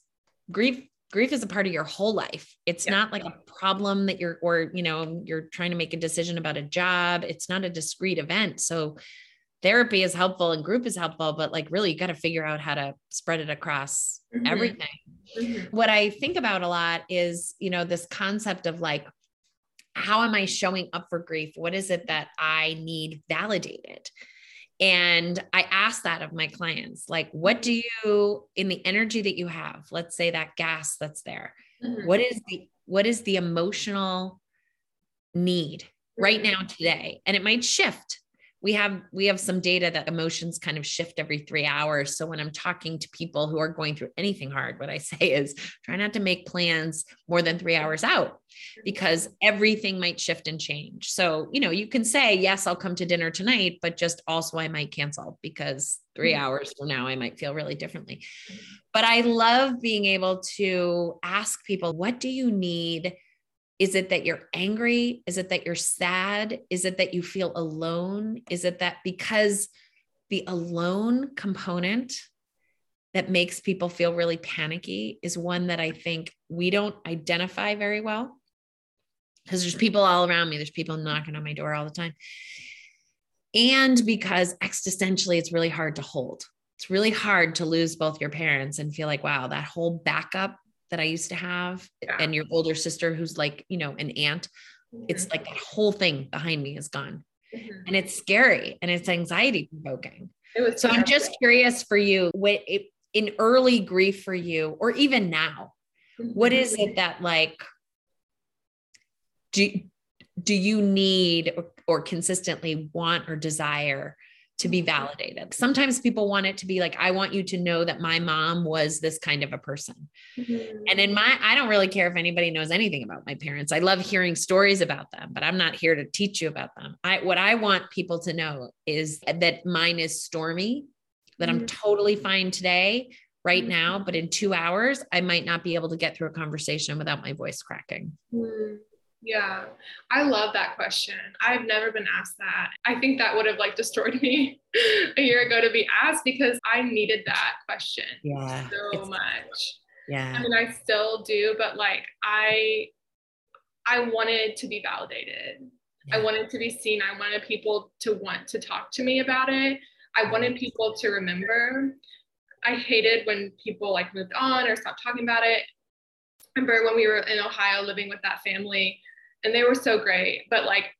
S2: grief grief is a part of your whole life. It's yeah. not like a problem that you're or you know you're trying to make a decision about a job. It's not a discrete event. So therapy is helpful and group is helpful but like really you got to figure out how to spread it across mm-hmm. everything. Mm-hmm. what i think about a lot is you know this concept of like how am i showing up for grief? What is it that i need validated and I ask that of my clients like, what do you, in the energy that you have, let's say that gas that's there, mm-hmm. what is the, what is the emotional need right now today? And it might shift, we have we have some data that emotions kind of shift every three hours. So when i'm talking to people who are going through anything hard what i say is try not to make plans more than three hours out because everything might shift and change. So you know you can say yes i'll come to dinner tonight but just also i might cancel because 3 mm-hmm. hours from now i might feel really differently. But i love being able to ask people what do you need is it that you're angry? Is it that you're sad? Is it that you feel alone? Is it that because the alone component that makes people feel really panicky is one that I think we don't identify very well? Because there's people all around me, there's people knocking on my door all the time. And because existentially, it's really hard to hold. It's really hard to lose both your parents and feel like, wow, that whole backup that I used to have yeah. and your older sister who's like, you know, an aunt. Mm-hmm. It's like that whole thing behind me is gone. Mm-hmm. And it's scary and it's anxiety provoking. It so I'm just curious for you, what it, in early grief for you, or even now, mm-hmm. what is it that like do do you need or, or consistently want or desire to be validated. Sometimes people want it to be like, I want you to know that my mom was this kind of a person. Mm-hmm. And in my, I don't really care if anybody knows anything about my parents. I love hearing stories about them, but I'm not here to teach you about them. I, what I want people to know is that mine is stormy, that mm-hmm. I'm totally fine today, right mm-hmm. now, but in two hours, I might not be able to get through a conversation without my voice cracking.
S3: Yeah, I love that question. I've never been asked that. I think that would have like destroyed me a year ago to be asked because I needed that question
S2: yeah,
S3: so much.
S2: Yeah.
S3: I mean, I still do, but like I I wanted to be validated. Yeah. I wanted to be seen. I wanted people to want to talk to me about it. I wanted people to remember. I hated when people like moved on or stopped talking about it. I remember when we were in Ohio living with that family, and they were so great. But like,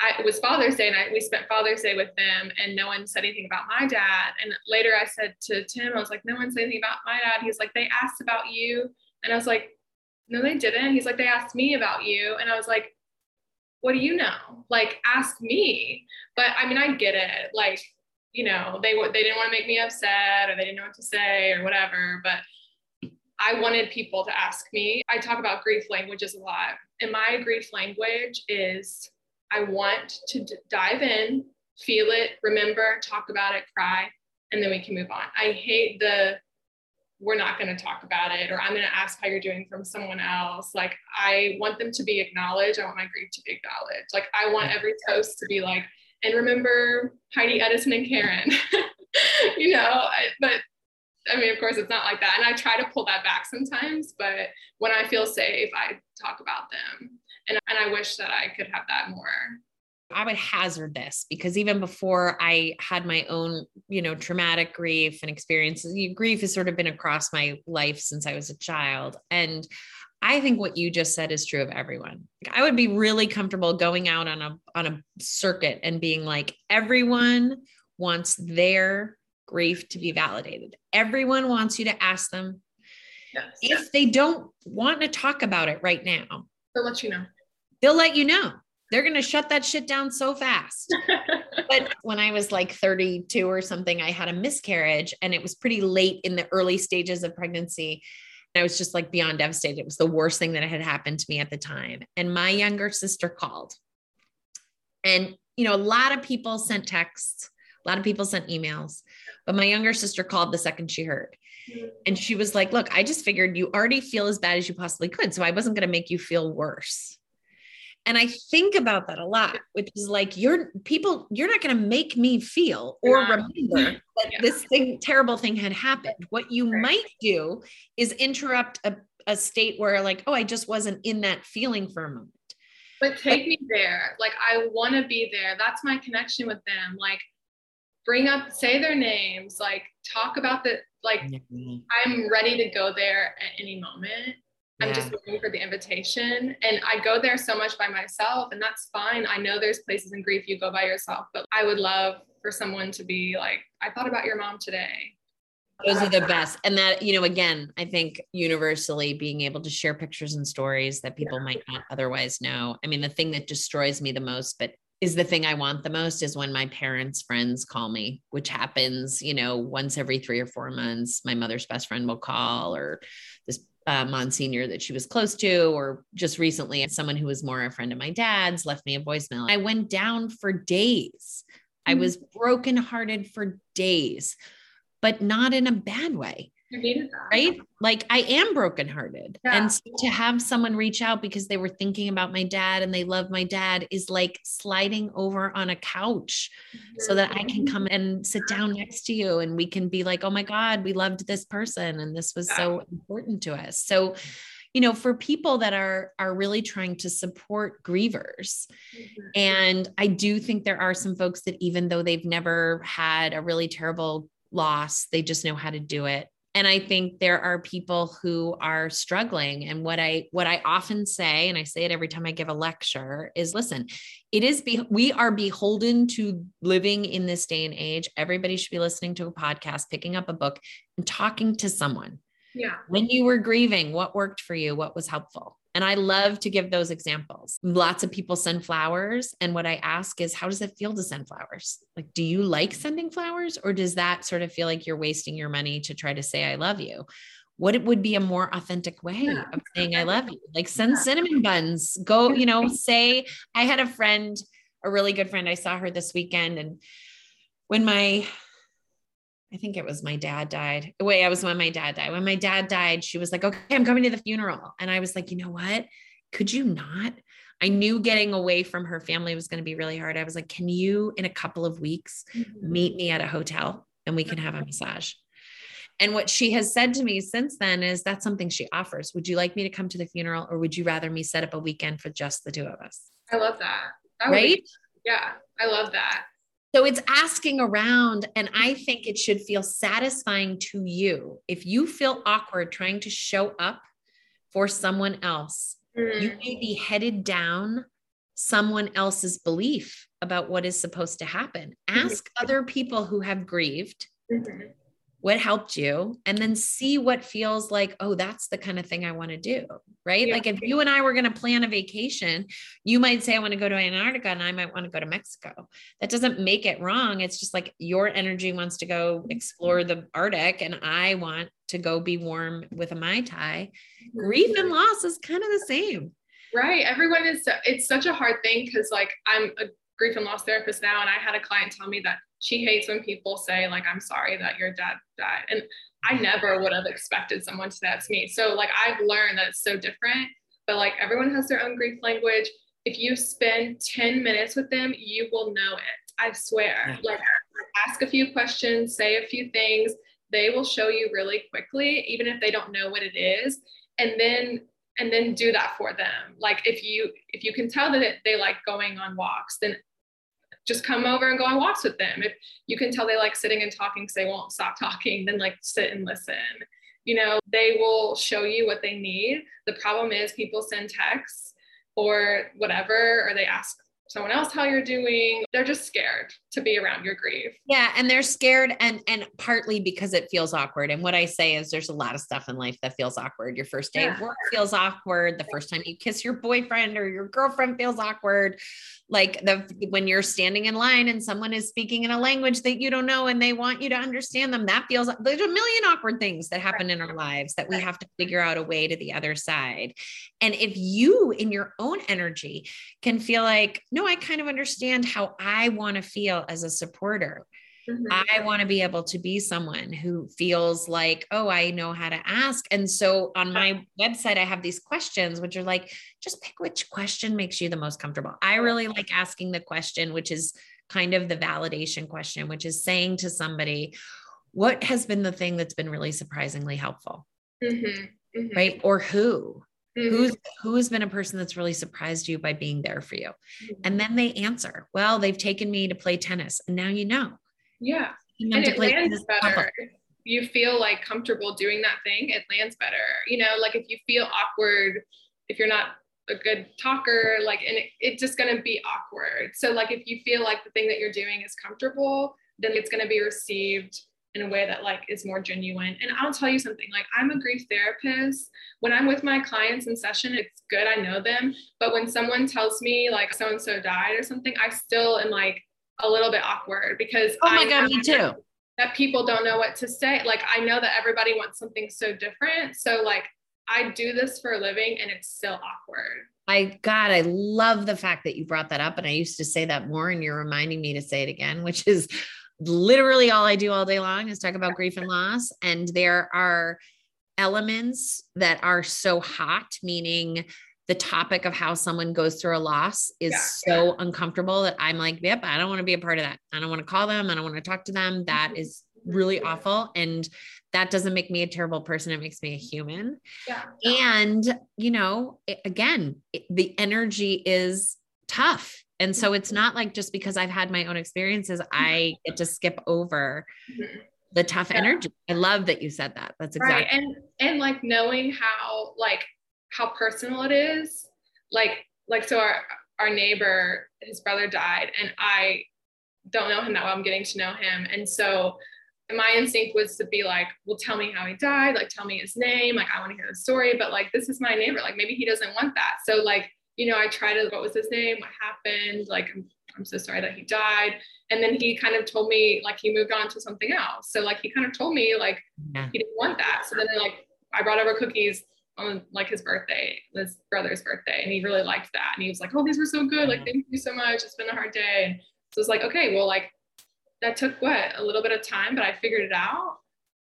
S3: I, it was Father's Day, and I, we spent Father's Day with them, and no one said anything about my dad. And later, I said to Tim, I was like, "No one said anything about my dad." He's like, "They asked about you," and I was like, "No, they didn't." He's like, "They asked me about you," and I was like, "What do you know? Like, ask me." But I mean, I get it. Like, you know, they they didn't want to make me upset, or they didn't know what to say, or whatever. But I wanted people to ask me. I talk about grief languages a lot. And my grief language is I want to d- dive in, feel it, remember, talk about it, cry, and then we can move on. I hate the we're not going to talk about it or I'm going to ask how you're doing from someone else. Like I want them to be acknowledged. I want my grief to be acknowledged. Like I want every toast to be like, and remember Heidi Edison and Karen, you know, but I mean, of course, it's not like that. And I try to pull that back sometimes, but when I feel safe, I talk about them. And, and I wish that I could have that more.
S2: I would hazard this because even before I had my own, you know, traumatic grief and experiences, grief has sort of been across my life since I was a child. And I think what you just said is true of everyone. I would be really comfortable going out on a on a circuit and being like, everyone wants their grief to be validated. Everyone wants you to ask them. Yes. If they don't want to talk about it right now,
S3: they'll let you know.
S2: They'll let you know. They're going to shut that shit down so fast. but when I was like 32 or something, I had a miscarriage and it was pretty late in the early stages of pregnancy. And I was just like beyond devastated. It was the worst thing that had happened to me at the time. And my younger sister called. And, you know, a lot of people sent texts, a lot of people sent emails. But my younger sister called the second she heard. And she was like, Look, I just figured you already feel as bad as you possibly could. So I wasn't going to make you feel worse. And I think about that a lot, which is like, you're people, you're not going to make me feel or remember that yeah. this thing, terrible thing had happened. What you right. might do is interrupt a, a state where, like, oh, I just wasn't in that feeling for a moment.
S3: But take but, me there. Like, I want to be there. That's my connection with them. Like, bring up say their names like talk about the like mm-hmm. i'm ready to go there at any moment. I'm just waiting for the invitation. And i go there so much by myself and that's fine. I know there's places in grief you go by yourself but i would love for someone to be like i thought about your mom today.
S2: Those are the best. And that you know again i think universally being able to share pictures and stories that people yeah. might not otherwise know. I mean the thing that destroys me the most but is the thing I want the most is when my parents' friends call me, which happens, you know, once every three or four months. My mother's best friend will call, or this uh, Monsignor that she was close to, or just recently, someone who was more a friend of my dad's left me a voicemail. I went down for days. Mm-hmm. I was brokenhearted for days, but not in a bad way.
S3: You needed that.
S2: Right? Like I am brokenhearted. Yeah. And so to have someone reach out because they were thinking about my dad and they love my dad is like sliding over on a couch mm-hmm. so that I can come and sit down next to you and we can be like, oh my God, we loved this person and this was yeah. so important to us. So you know for people that are are really trying to support grievers mm-hmm. and i do think there are some folks that even though they've never had a really terrible loss they just know how to do it and i think there are people who are struggling. And what i what i often say and i say it every time i give a lecture is listen it is be, we are beholden to living in this day and age. Everybody should be listening to a podcast picking up a book and talking to someone.
S3: Yeah.
S2: When you were grieving what worked for you? What was helpful and I love to give those examples. Lots of people send flowers. And what I ask is, how does it feel to send flowers? Like, do you like sending flowers? Or does that sort of feel like you're wasting your money to try to say, I love you? What it would be a more authentic way yeah. of saying, I love you? Like, send yeah. cinnamon buns. Go, you know, say, I had a friend, a really good friend. I saw her this weekend. And when my I think it was my dad died. Wait, I was when my dad died. When my dad died, she was like, okay, I'm coming to the funeral. And I was like, you know what? Could you not? I knew getting away from her family was going to be really hard. I was like, can you, in a couple of weeks, mm-hmm. meet me at a hotel and we can have a massage? And what she has said to me since then is that's something she offers. Would you like me to come to the funeral or would you rather me set up a weekend for just the two of us?
S3: I love that. that
S2: right?
S3: Be, yeah, I love that.
S2: So it's asking around. And I think it should feel satisfying to you. If you feel awkward trying to show up for someone else, mm-hmm. you may be headed down someone else's belief about what is supposed to happen. Mm-hmm. Ask other people who have grieved. Mm-hmm what helped you and then see what feels like oh that's the kind of thing i want to do right? Yeah. like if you and i were going to plan a vacation you might say i want to go to antarctica and i might want to go to mexico. That doesn't make it wrong. It's just like your energy wants to go explore the arctic and i want to go be warm with a mai tai. Grief and loss is kind of the same.
S3: Right. Everyone is it's such a hard thing because like i'm a grief and loss therapist now and i had a client tell me that she hates when people say like i'm sorry that your dad died. And i mm-hmm. never would have expected someone to say that to me. So like i've learned that it's so different but like everyone has their own grief language. If you spend 10 minutes with them you will know it i swear. Like ask a few questions say a few things. They will show you really quickly even if they don't know what it is and then and then do that for them. Like if you if you can tell that they like going on walks then just come over and go on walks with them. If you can tell they like sitting and talking because they won't stop talking, then like sit and listen. You know, they will show you what they need. The problem is people send texts or whatever, or they ask someone else how you're doing they're just scared to be around your grief.
S2: Yeah and they're scared and and partly because it feels awkward. And what i say is there's a lot of stuff in life that feels awkward. Your first day yeah. of work feels awkward. The first time you kiss your boyfriend or your girlfriend feels awkward. Like the when you're standing in line and someone is speaking in a language that you don't know and they want you to understand them that feels there's a million awkward things that happen in our lives that we have to figure out a way to the other side. And if you in your own energy can feel like no i kind of understand how i want to feel as a supporter Mm-hmm. I want to be able to be someone who feels like, oh, I know how to ask. And so on my website, I have these questions, which are like, just pick which question makes you the most comfortable. I really like asking the question, which is kind of the validation question, which is saying to somebody, what has been the thing that's been really surprisingly helpful? Mm-hmm. Mm-hmm. Right. Or who? Mm-hmm. Who's who's been a person that's really surprised you by being there for you? Mm-hmm. And then they answer, well, they've taken me to play tennis. And now you know.
S3: Yeah. And it lands better. You feel like comfortable doing that thing, it lands better. You know, like if you feel awkward, if you're not a good talker, like, and it, it's just going to be awkward. So, like, if you feel like the thing that you're doing is comfortable, then it's going to be received in a way that like is more genuine. And I'll tell you something, like I'm a grief therapist. When I'm with my clients in session, it's good. I know them. But when someone tells me like so and so died or something, I still am like a little bit awkward because
S2: oh my
S3: I
S2: god, me too.
S3: That people don't know what to say. Like I know that everybody wants something so different. So like I do this for a living and it's still awkward.
S2: I God, I love the fact that you brought that up. And I used to say that more, and you're reminding me to say it again, which is literally all I do all day long is talk about grief and loss. And there are elements that are so hot, meaning the topic of how someone goes through a loss is yeah, so yeah. uncomfortable that I'm like, yep, I don't want to be a part of that. I don't want to call them. I don't want to talk to them. That mm-hmm. really awful. And that doesn't make me a terrible person. It makes me a human. Yeah. And, you know, it, again, it, the energy is tough. And so it's not like just because I've had my own experiences, I get to skip over the tough yeah. energy. I love that you said that. That's exactly
S3: right. And and like knowing how like how personal it is. Like like so our our neighbor, his brother died, and I don't know him that well. I'm getting to know him. And so my instinct was to be like, well, tell me how he died, like tell me his name, like I want to hear the story, but like this is my neighbor, like maybe he doesn't want that. So like you know, I tried to, what was his name? What happened? Like, I'm, I'm so sorry that he died. And then he kind of told me, like, he moved on to something else. So, like, he kind of told me, like, yeah. he didn't want that. So then, like, I brought over cookies on like his birthday, his brother's birthday, and he really liked that. And he was like, "Oh, these were so good! Like, thank you so much. It's been a hard day." And so it's like, okay, well, like that took what a little bit of time, but I figured it out.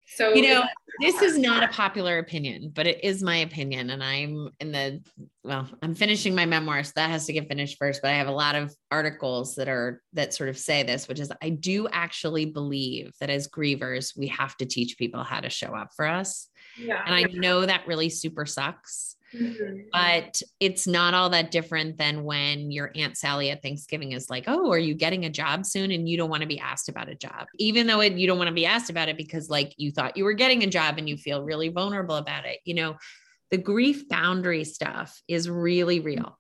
S3: So,
S2: you know, this is not a popular opinion, but it is my opinion. And I'm in the, well, I'm finishing my memoir. So that has to get finished first. But I have a lot of articles that are, that sort of say this, which is I do actually believe that as grievers, we have to teach people how to show up for us. Yeah. And I know that really super sucks. Mm-hmm. But it's not all that different than when your Aunt Sally at Thanksgiving is like, Oh, are you getting a job soon? And you don't want to be asked about a job, even though it, you don't want to be asked about it because, like, you thought you were getting a job and you feel really vulnerable about it. You know, the grief boundary stuff is really real.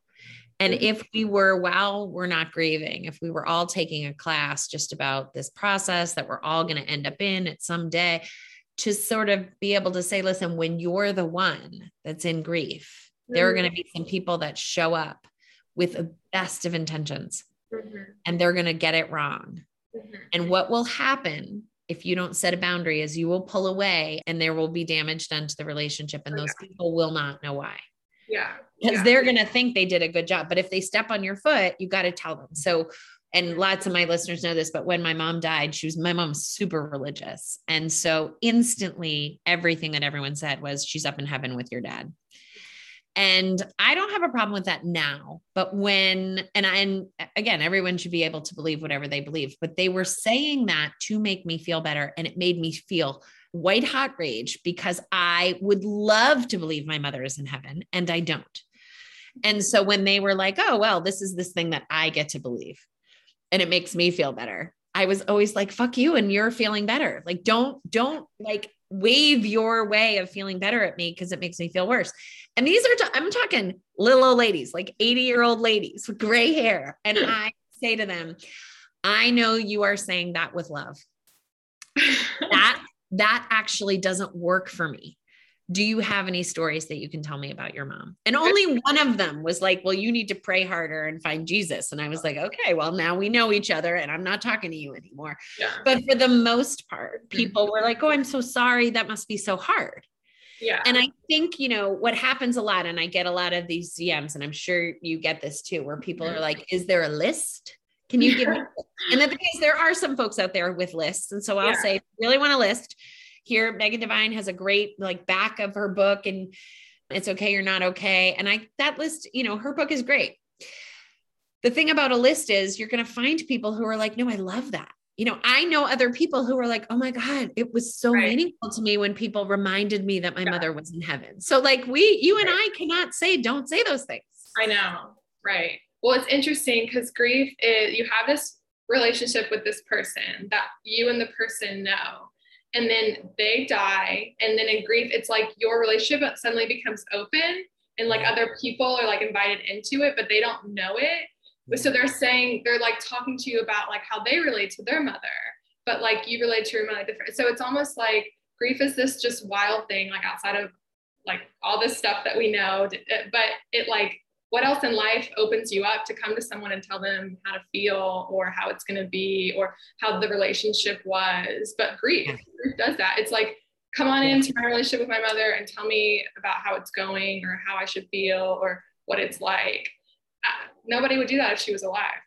S2: And mm-hmm. if we were, while we're not grieving, if we were all taking a class just about this process that we're all going to end up in at some day, to sort of be able to say, listen, when you're the one that's in grief, mm-hmm. there are going to be some people that show up with the best of intentions mm-hmm. and they're going to get it wrong. Mm-hmm. And what will happen if you don't set a boundary is you will pull away and there will be damage done to the relationship and those people will not know why.
S3: Yeah.
S2: Because
S3: yeah.
S2: they're going to think they did a good job. But if they step on your foot, you got to tell them. So and lots of my listeners know this, but when my mom died, she was my mom's super religious. And so instantly everything that everyone said was she's up in heaven with your dad. And I don't have a problem with that now, but when and I and again, everyone should be able to believe whatever they believe, but they were saying that to make me feel better and it made me feel white hot rage because I would love to believe my mother is in heaven and I don't. And so when they were like, "Oh, well, this is this thing that I get to believe." And it makes me feel better. I was always like, fuck you, and you're feeling better. Like, don't, don't like wave your way of feeling better at me because it makes me feel worse. And these are, t- I'm talking little old ladies, like 80 year old ladies with gray hair. And I say to them, I know you are saying that with love. that, that actually doesn't work for me do you have any stories that you can tell me about your mom? And only one of them was like, well, you need to pray harder and find Jesus. And I was like, okay, well, now we know each other and I'm not talking to you anymore. Yeah. But for the most part, mm-hmm. people were like, oh, I'm so sorry. That must be so hard.
S3: Yeah.
S2: And I think, you know, what happens a lot, and I get a lot of these DMs, and I'm sure you get this too, where people are like, is there a list? Can you give me? and the thing is, there are some folks out there with lists. And so I'll yeah. say, really want a list here megan devine has a great like back of her book and it's okay you're not okay. And i that list you know her book is great. The thing about a list is you're going to find people who are like no i love that. You know i know other people who are like oh my god it was so right. meaningful to me when people reminded me that my yeah. mother was in heaven. So like we you and right. i cannot say don't say those things.
S3: I know. Right. Well it's interesting because grief is you have this relationship with this person that you and the person know and then they die and then in grief it's like your relationship suddenly becomes open and like other people are like invited into it but they don't know it. So they're saying they're like talking to you about like how they relate to their mother but like you relate to your mother different. So it's almost like grief is this just wild thing, like outside of like all this stuff that we know, but it like what else in life opens you up to come to someone and tell them how to feel or how it's going to be or how the relationship was? But grief grief does that? It's like come on into my relationship with my mother and tell me about how it's going or how i should feel or what it's like. Uh, nobody would do that if she was alive.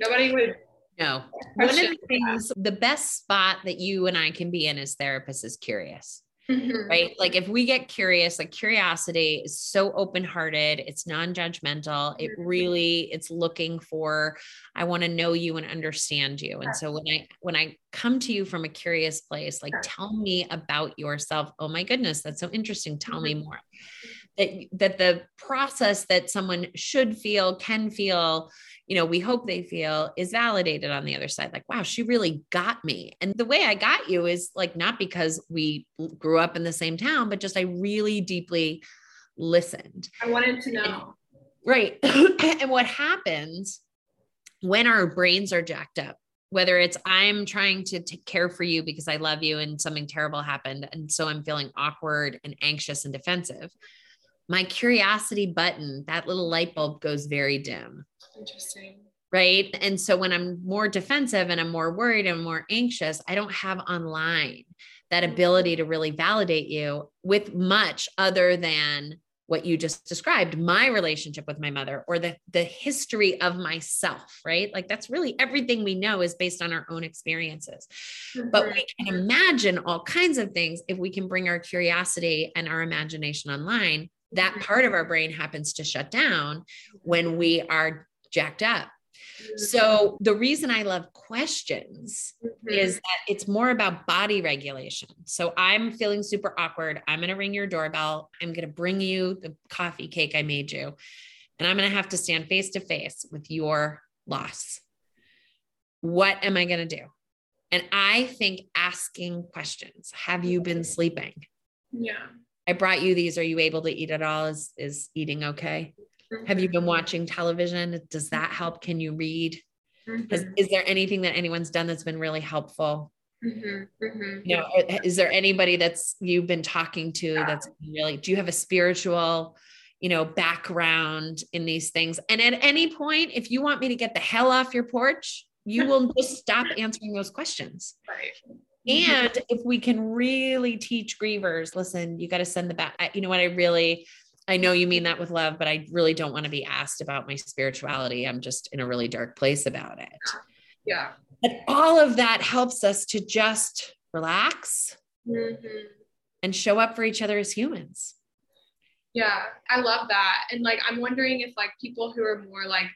S3: Nobody would
S2: no. One of the things the best spot that you and i can be in as therapists is curious Mm-hmm. Right. Like if we get curious, like curiosity is so open hearted, it's non judgmental. It really, it's looking for, I want to know you and understand you. And so when I, when I come to you from a curious place, like tell me about yourself. Oh my goodness, that's so interesting. Tell me mm-hmm. more. That, that the process that someone should feel, can feel, you know, we hope they feel is validated on the other side. Like, wow, she really got me. And the way I got you is like not because we grew up in the same town, but just I really deeply listened.
S3: I wanted to know.
S2: And, right. and what happens when our brains are jacked up, whether it's I'm trying to take care for you because I love you and something terrible happened. And so I'm feeling awkward and anxious and defensive. My curiosity button, that little light bulb goes very dim.
S3: Interesting.
S2: Right. And so when I'm more defensive and I'm more worried and more anxious, I don't have online that mm-hmm. ability to really validate you with much other than what you just described my relationship with my mother or the the history of myself right like that's really everything we know is based on our own experiences mm-hmm. but we can imagine all kinds of things if we can bring our curiosity and our imagination online that mm-hmm. part of our brain happens to shut down when we are jacked up. So the reason I love questions mm-hmm. is that it's more about body regulation. So I'm feeling super awkward. I'm going to ring your doorbell. I'm going to bring you the coffee cake I made you. And I'm going to have to stand face to face with your loss. What am I going to do? And I think asking questions. Have you been sleeping?
S3: Yeah.
S2: I brought you these. Are you able to eat at all? Is is eating okay? Have you been watching television? Does that help? Can you read? Mm-hmm. Is, is, there anything that anyone's done that's been really helpful? Mm-hmm. Mm-hmm. You know, is there anybody that's you've been talking to that's really? Do you have a spiritual, you know, background in these things? And at any point, if you want me to get the hell off your porch, you will just stop answering those questions.
S3: Right.
S2: And if we can really teach grievers, listen, you got to send the back. You know what? I really I know you mean that with love, but I really don't want to be asked about my spirituality. I'm just in a really dark place about it.
S3: Yeah.
S2: But all of that helps us to just relax mm-hmm. and show up for each other as humans.
S3: Yeah, I love that. And like, I'm wondering if like people who are more like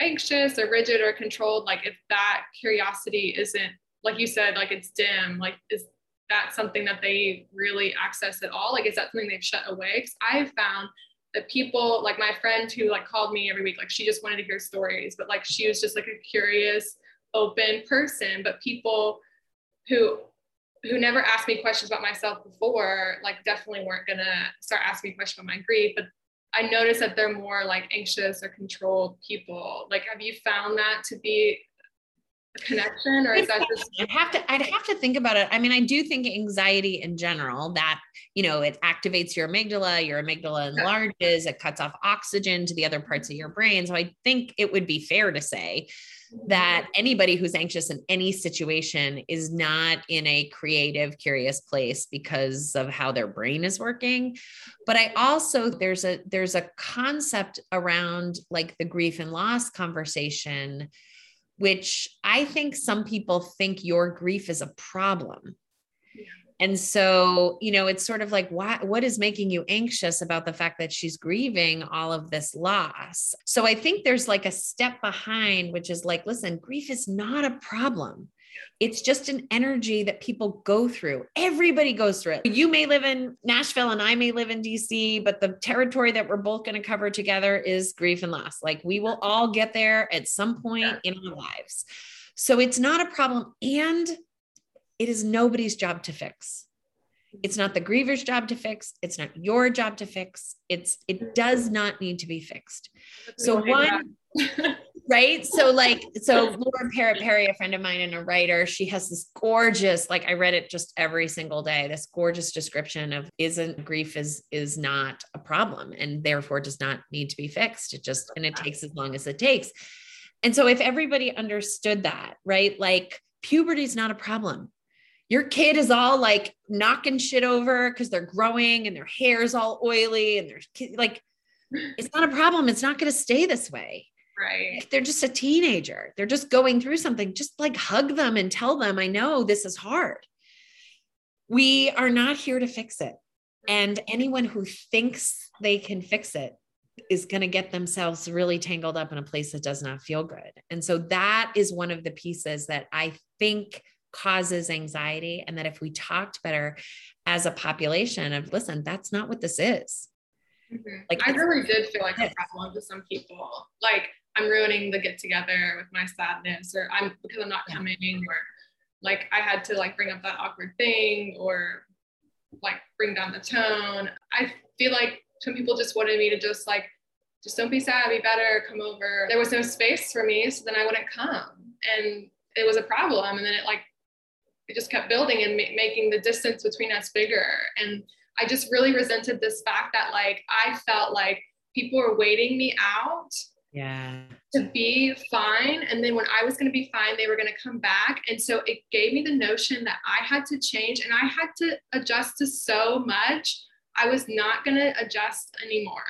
S3: anxious or rigid or controlled, like if that curiosity isn't, like you said, like it's dim, like is that something that they really access at all? Like, is that something they've shut away? Because I've found that people, like my friend who like called me every week, like she just wanted to hear stories, but like she was just like a curious, open person. But people who who never asked me questions about myself before, like definitely weren't gonna start asking me questions about my grief. But I noticed that they're more like anxious or controlled people. Like, have you found that to be connection or is that just
S2: I'd have to I'd have to think about it. I mean, I do think anxiety in general that, you know, it activates your amygdala, your amygdala enlarges, it cuts off oxygen to the other parts of your brain. So I think it would be fair to say that mm-hmm. anybody who's anxious in any situation is not in a creative curious place because of how their brain is working but i also there's a there's a concept around like the grief and loss conversation which I think some people think your grief is a problem. And so, you know, it's sort of like, what, what is making you anxious about the fact that she's grieving all of this loss? So I think there's like a step behind, which is like, listen, grief is not a problem. It's just an energy that people go through. Everybody goes through it. You may live in Nashville and I may live in DC, but the territory that we're both going to cover together is grief and loss. Like we will all get there at some point in our lives. So it's not a problem. And it is nobody's job to fix. It's not the griever's job to fix. It's not your job to fix. It's it does not need to be fixed. So one right? So like, so Laura Perry, a friend of mine and a writer, she has this gorgeous, like I read it just every single day, this gorgeous description of isn't grief is is not a problem and therefore does not need to be fixed. It just and it takes as long as it takes. And so if everybody understood that, right? Like puberty is not a problem. Your kid is all like knocking shit over because they're growing and their hair is all oily and they're like, it's not a problem. It's not going to stay this way
S3: Right.
S2: they're just a teenager. They're just going through something. Just like hug them and tell them, I know this is hard. We are not here to fix it. And anyone who thinks they can fix it is going to get themselves really tangled up in a place that does not feel good. And so that is one of the pieces that I think causes anxiety. And that if we talked better as a population of, listen, that's not what this is.
S3: Mm-hmm. Like I really did feel like a problem to some people. Like I'm ruining the get together with my sadness, or I'm because I'm not coming, or like I had to like bring up that awkward thing, or like bring down the tone. I feel like some people just wanted me to just like, just don't be sad, be better, come over. There was no space for me, so then I wouldn't come, and it was a problem. And then it like, it just kept building and ma- making the distance between us bigger. And I just really resented this fact that like I felt like people were waiting me out
S2: yeah.
S3: to be fine. And then when i was going to be fine they were going to come back. And so it gave me the notion that i had to change and i had to adjust to so much i was not going to adjust anymore.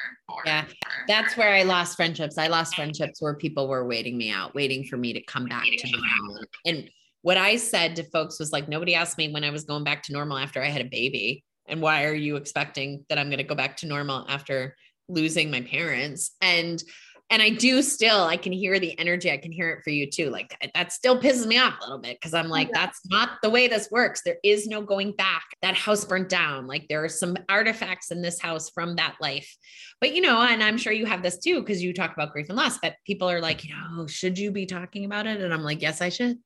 S2: Yeah. That's where i lost friendships. I lost friendships where people were waiting me out waiting for me to come back to normal. And what i said to folks was like nobody asked me when i was going back to normal after i had a baby and why are you expecting that i'm going to go back to normal after losing my parents? And and I do still, I can hear the energy. I can hear it for you too. Like that still pisses me off a little bit because I'm like, yeah. that's not the way this works. There is no going back. That house burnt down. Like there are some artifacts in this house from that life. But, you know, and I'm sure you have this too, because you talk about grief and loss, but people are like, you know, should you be talking about it? And I'm like, yes, I should.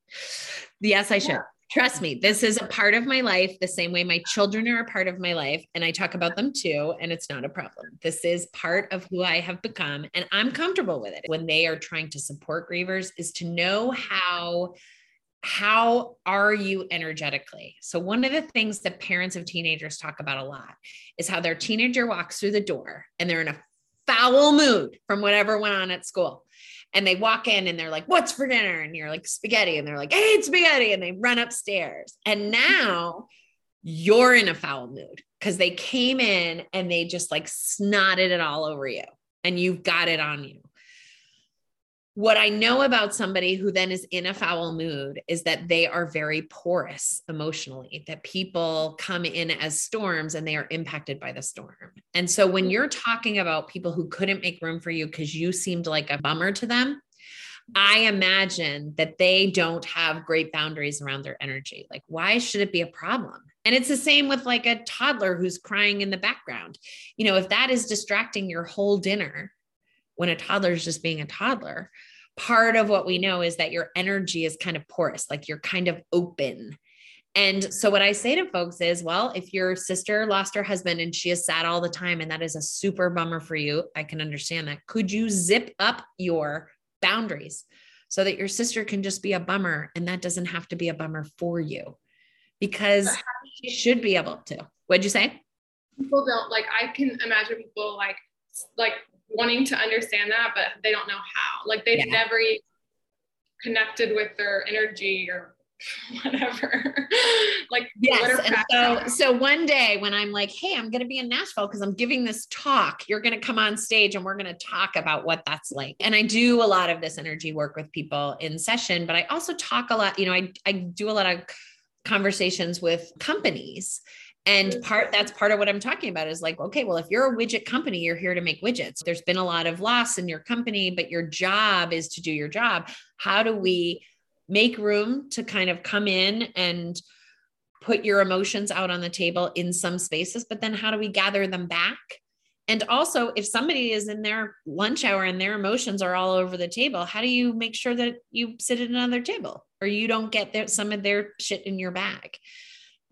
S2: Yes, I should. Yeah. Trust me, this is a part of my life, the same way my children are a part of my life. And I talk about them too. And it's not a problem. This is part of who I have become. And I'm comfortable with it. When they are trying to support grievers, is to know how how are you energetically? So, one of the things that parents of teenagers talk about a lot is how their teenager walks through the door and they're in a foul mood from whatever went on at school and they walk in and they're like, What's for dinner? And you're like, Spaghetti. And they're like, Hey, spaghetti. And they run upstairs. And now you're in a foul mood because they came in and they just like snotted it all over you and you've got it on you. What I know about somebody who then is in a foul mood is that they are very porous emotionally, that people come in as storms and they are impacted by the storm. And so when mm. you're talking about people who couldn't make room for you because you seemed like a bummer to them, I imagine that they don't have great boundaries around their energy. Like, why should it be a problem? And it's the same with like a toddler who's crying in the background. You know, if that is distracting your whole dinner, when a toddler is just being a toddler, part of what we know is that your energy is kind of porous, like you're kind of open. And so, what I say to folks is, well, if your sister lost her husband and she is sad all the time, and that is a super bummer for you, I can understand that. Could you zip up your boundaries so that your sister can just be a bummer and that doesn't have to be a bummer for you? Because she should be able to. What'd you say?
S3: People don't like, I can imagine people like, like wanting to understand that, but they don't know how. Like they've yeah. never connected with their energy or whatever. like
S2: yes. And so so one day when I'm like, hey, I'm gonna be in Nashville because I'm giving this talk, you're gonna come on stage and we're gonna talk about what that's like. And I do a lot of this energy work with people in session, but I also talk a lot, you know, I, I do a lot of conversations with companies and part that's part of what I'm talking about is like, okay, well, if you're a widget company, you're here to make widgets. There's been a lot of loss in your company, but your job is to do your job. How do we make room to kind of come in and put your emotions out on the table in some spaces, but then how do we gather them back? And also, if somebody is in their lunch hour and their emotions are all over the table, how do you make sure that you sit at another table or you don't get their, some of their shit in your bag?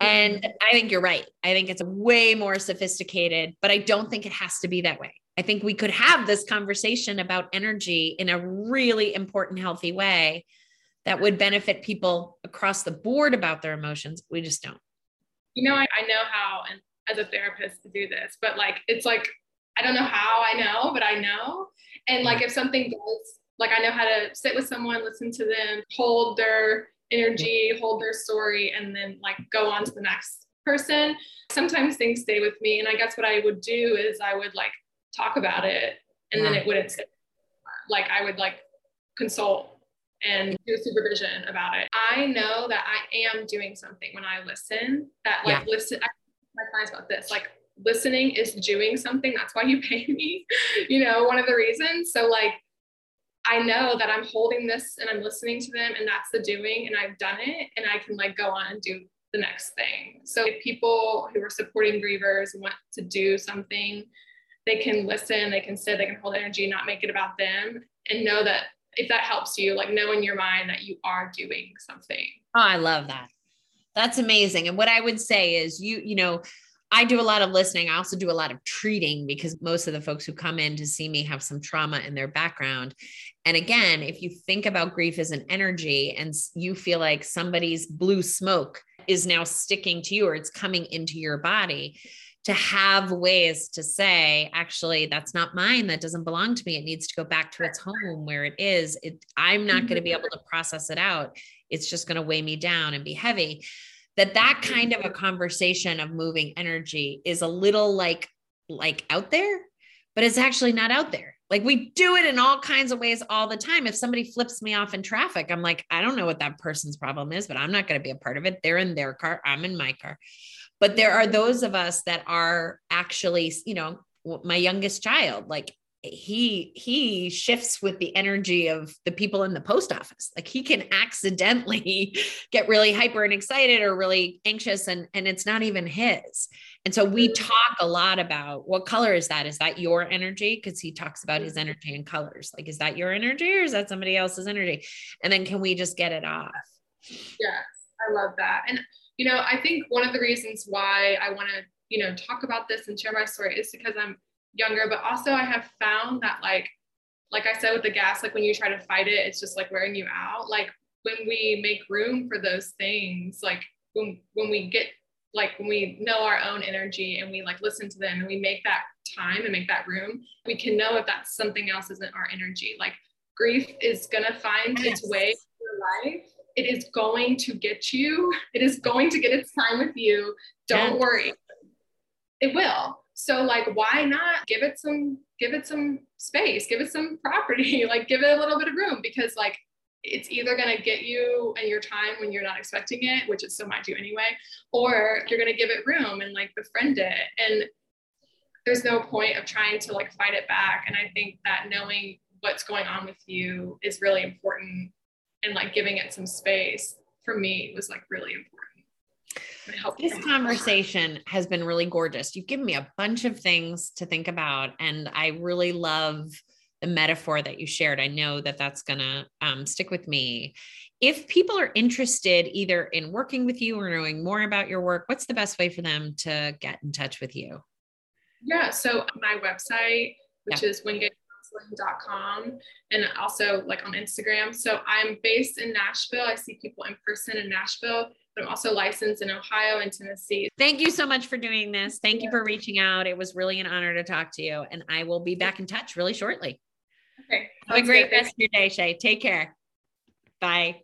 S2: And I think you're right. I think it's way more sophisticated, but I don't think it has to be that way. I think we could have this conversation about energy in a really important, healthy way that would benefit people across the board about their emotions. We just don't.
S3: You know, I, I know how, and as a therapist, to do this, but like, it's like, I don't know how I know, but I know. And like, mm-hmm. if something goes, like, I know how to sit with someone, listen to them, hold their energy, hold their story, and then like go on to the next person. Sometimes things stay with me. And I guess what I would do is I would like talk about it and yeah. then mm. it wouldn't stay. Like, I would like consult and do supervision about it. I know that I am doing something when I listen that like yeah. listen I my clients about this like listening is doing something that's why you pay me you know one of the reasons so like I know that I'm holding this and I'm listening to them and that's the doing and I've done it and I can like go on and do the next thing. So if people who are supporting grievers want to do something, they can listen, they can sit, they can hold energy, not make it about them and know that if that helps you, like know in your mind that you are doing something.
S2: Oh, I love that. That's amazing. And what I would say is you, you know, I do a lot of listening. I also do a lot of treating because most of the folks who come in to see me have some trauma in their background. And again, if you think about grief as an energy and you feel like somebody's blue smoke is now sticking to you or it's coming into your body, to have ways to say actually that's not mine. That doesn't belong to me. It needs to go back to its home where it is. It, i'm not going to be mm-hmm. able to process it out. It's just going to weigh me down and be heavy that that kind of a conversation of moving energy is a little like like out there but it's actually not out there. Like we do it in all kinds of ways all the time. If somebody flips me off in traffic i'm like i don't know what that person's problem is but i'm not going to be a part of it. They're in their car i'm in my car. But there are those of us that are actually, you know, my youngest child, like he he shifts with the energy of the people in the post office. Like he can accidentally get really hyper and excited or really anxious and and it's not even his. And so we mm. talk a lot about what color is that? Is that your energy? Because he talks about his mm. energy and colors. Like is that your energy or is that somebody else's energy? And then can we just get it off?
S3: Yes i love that. And you know, I think one of the reasons why I want to, you know, talk about this and share my story is because I'm younger, but also I have found that like, like I said with the gas, like when you try to fight it, it's just like wearing you out. Like when we make room for those things, like when when we get like when we know our own energy and we like listen to them and we make that time and make that room, we can know if that's something else isn't our energy. Like grief is gonna find yes. its way to your life it is going to get you. It is going to get its time with you. Don't worry. It will. So like why not give it some give it some space, give it some property, like give it a little bit of room because like it's either going to get you and your time when you're not expecting it, which it still might do anyway, or you're going to give it room and like befriend it. And there's no point of trying to like fight it back. And I think that knowing what's going on with you is really important and like giving it some space for me was like really important.
S2: This conversation has been really gorgeous. You've given me a bunch of things to think about, and I really love the metaphor that you shared. I know that that's going to um, stick with me. If people are interested either in working with you or knowing more about your work, what's the best way for them to get in touch with you?
S3: Yeah, so my website, which yeah. is Wingate counseling.com and also like on Instagram. So I'm based in Nashville. I see people in person in Nashville, I'm also licensed in Ohio and Tennessee.
S2: Thank you so much for doing this. Thank yeah. you for reaching out. It was really an honor to talk to you. And I will be back in touch really shortly.
S3: Okay.
S2: Have a great good. rest of your day, Shay. Take care. Bye.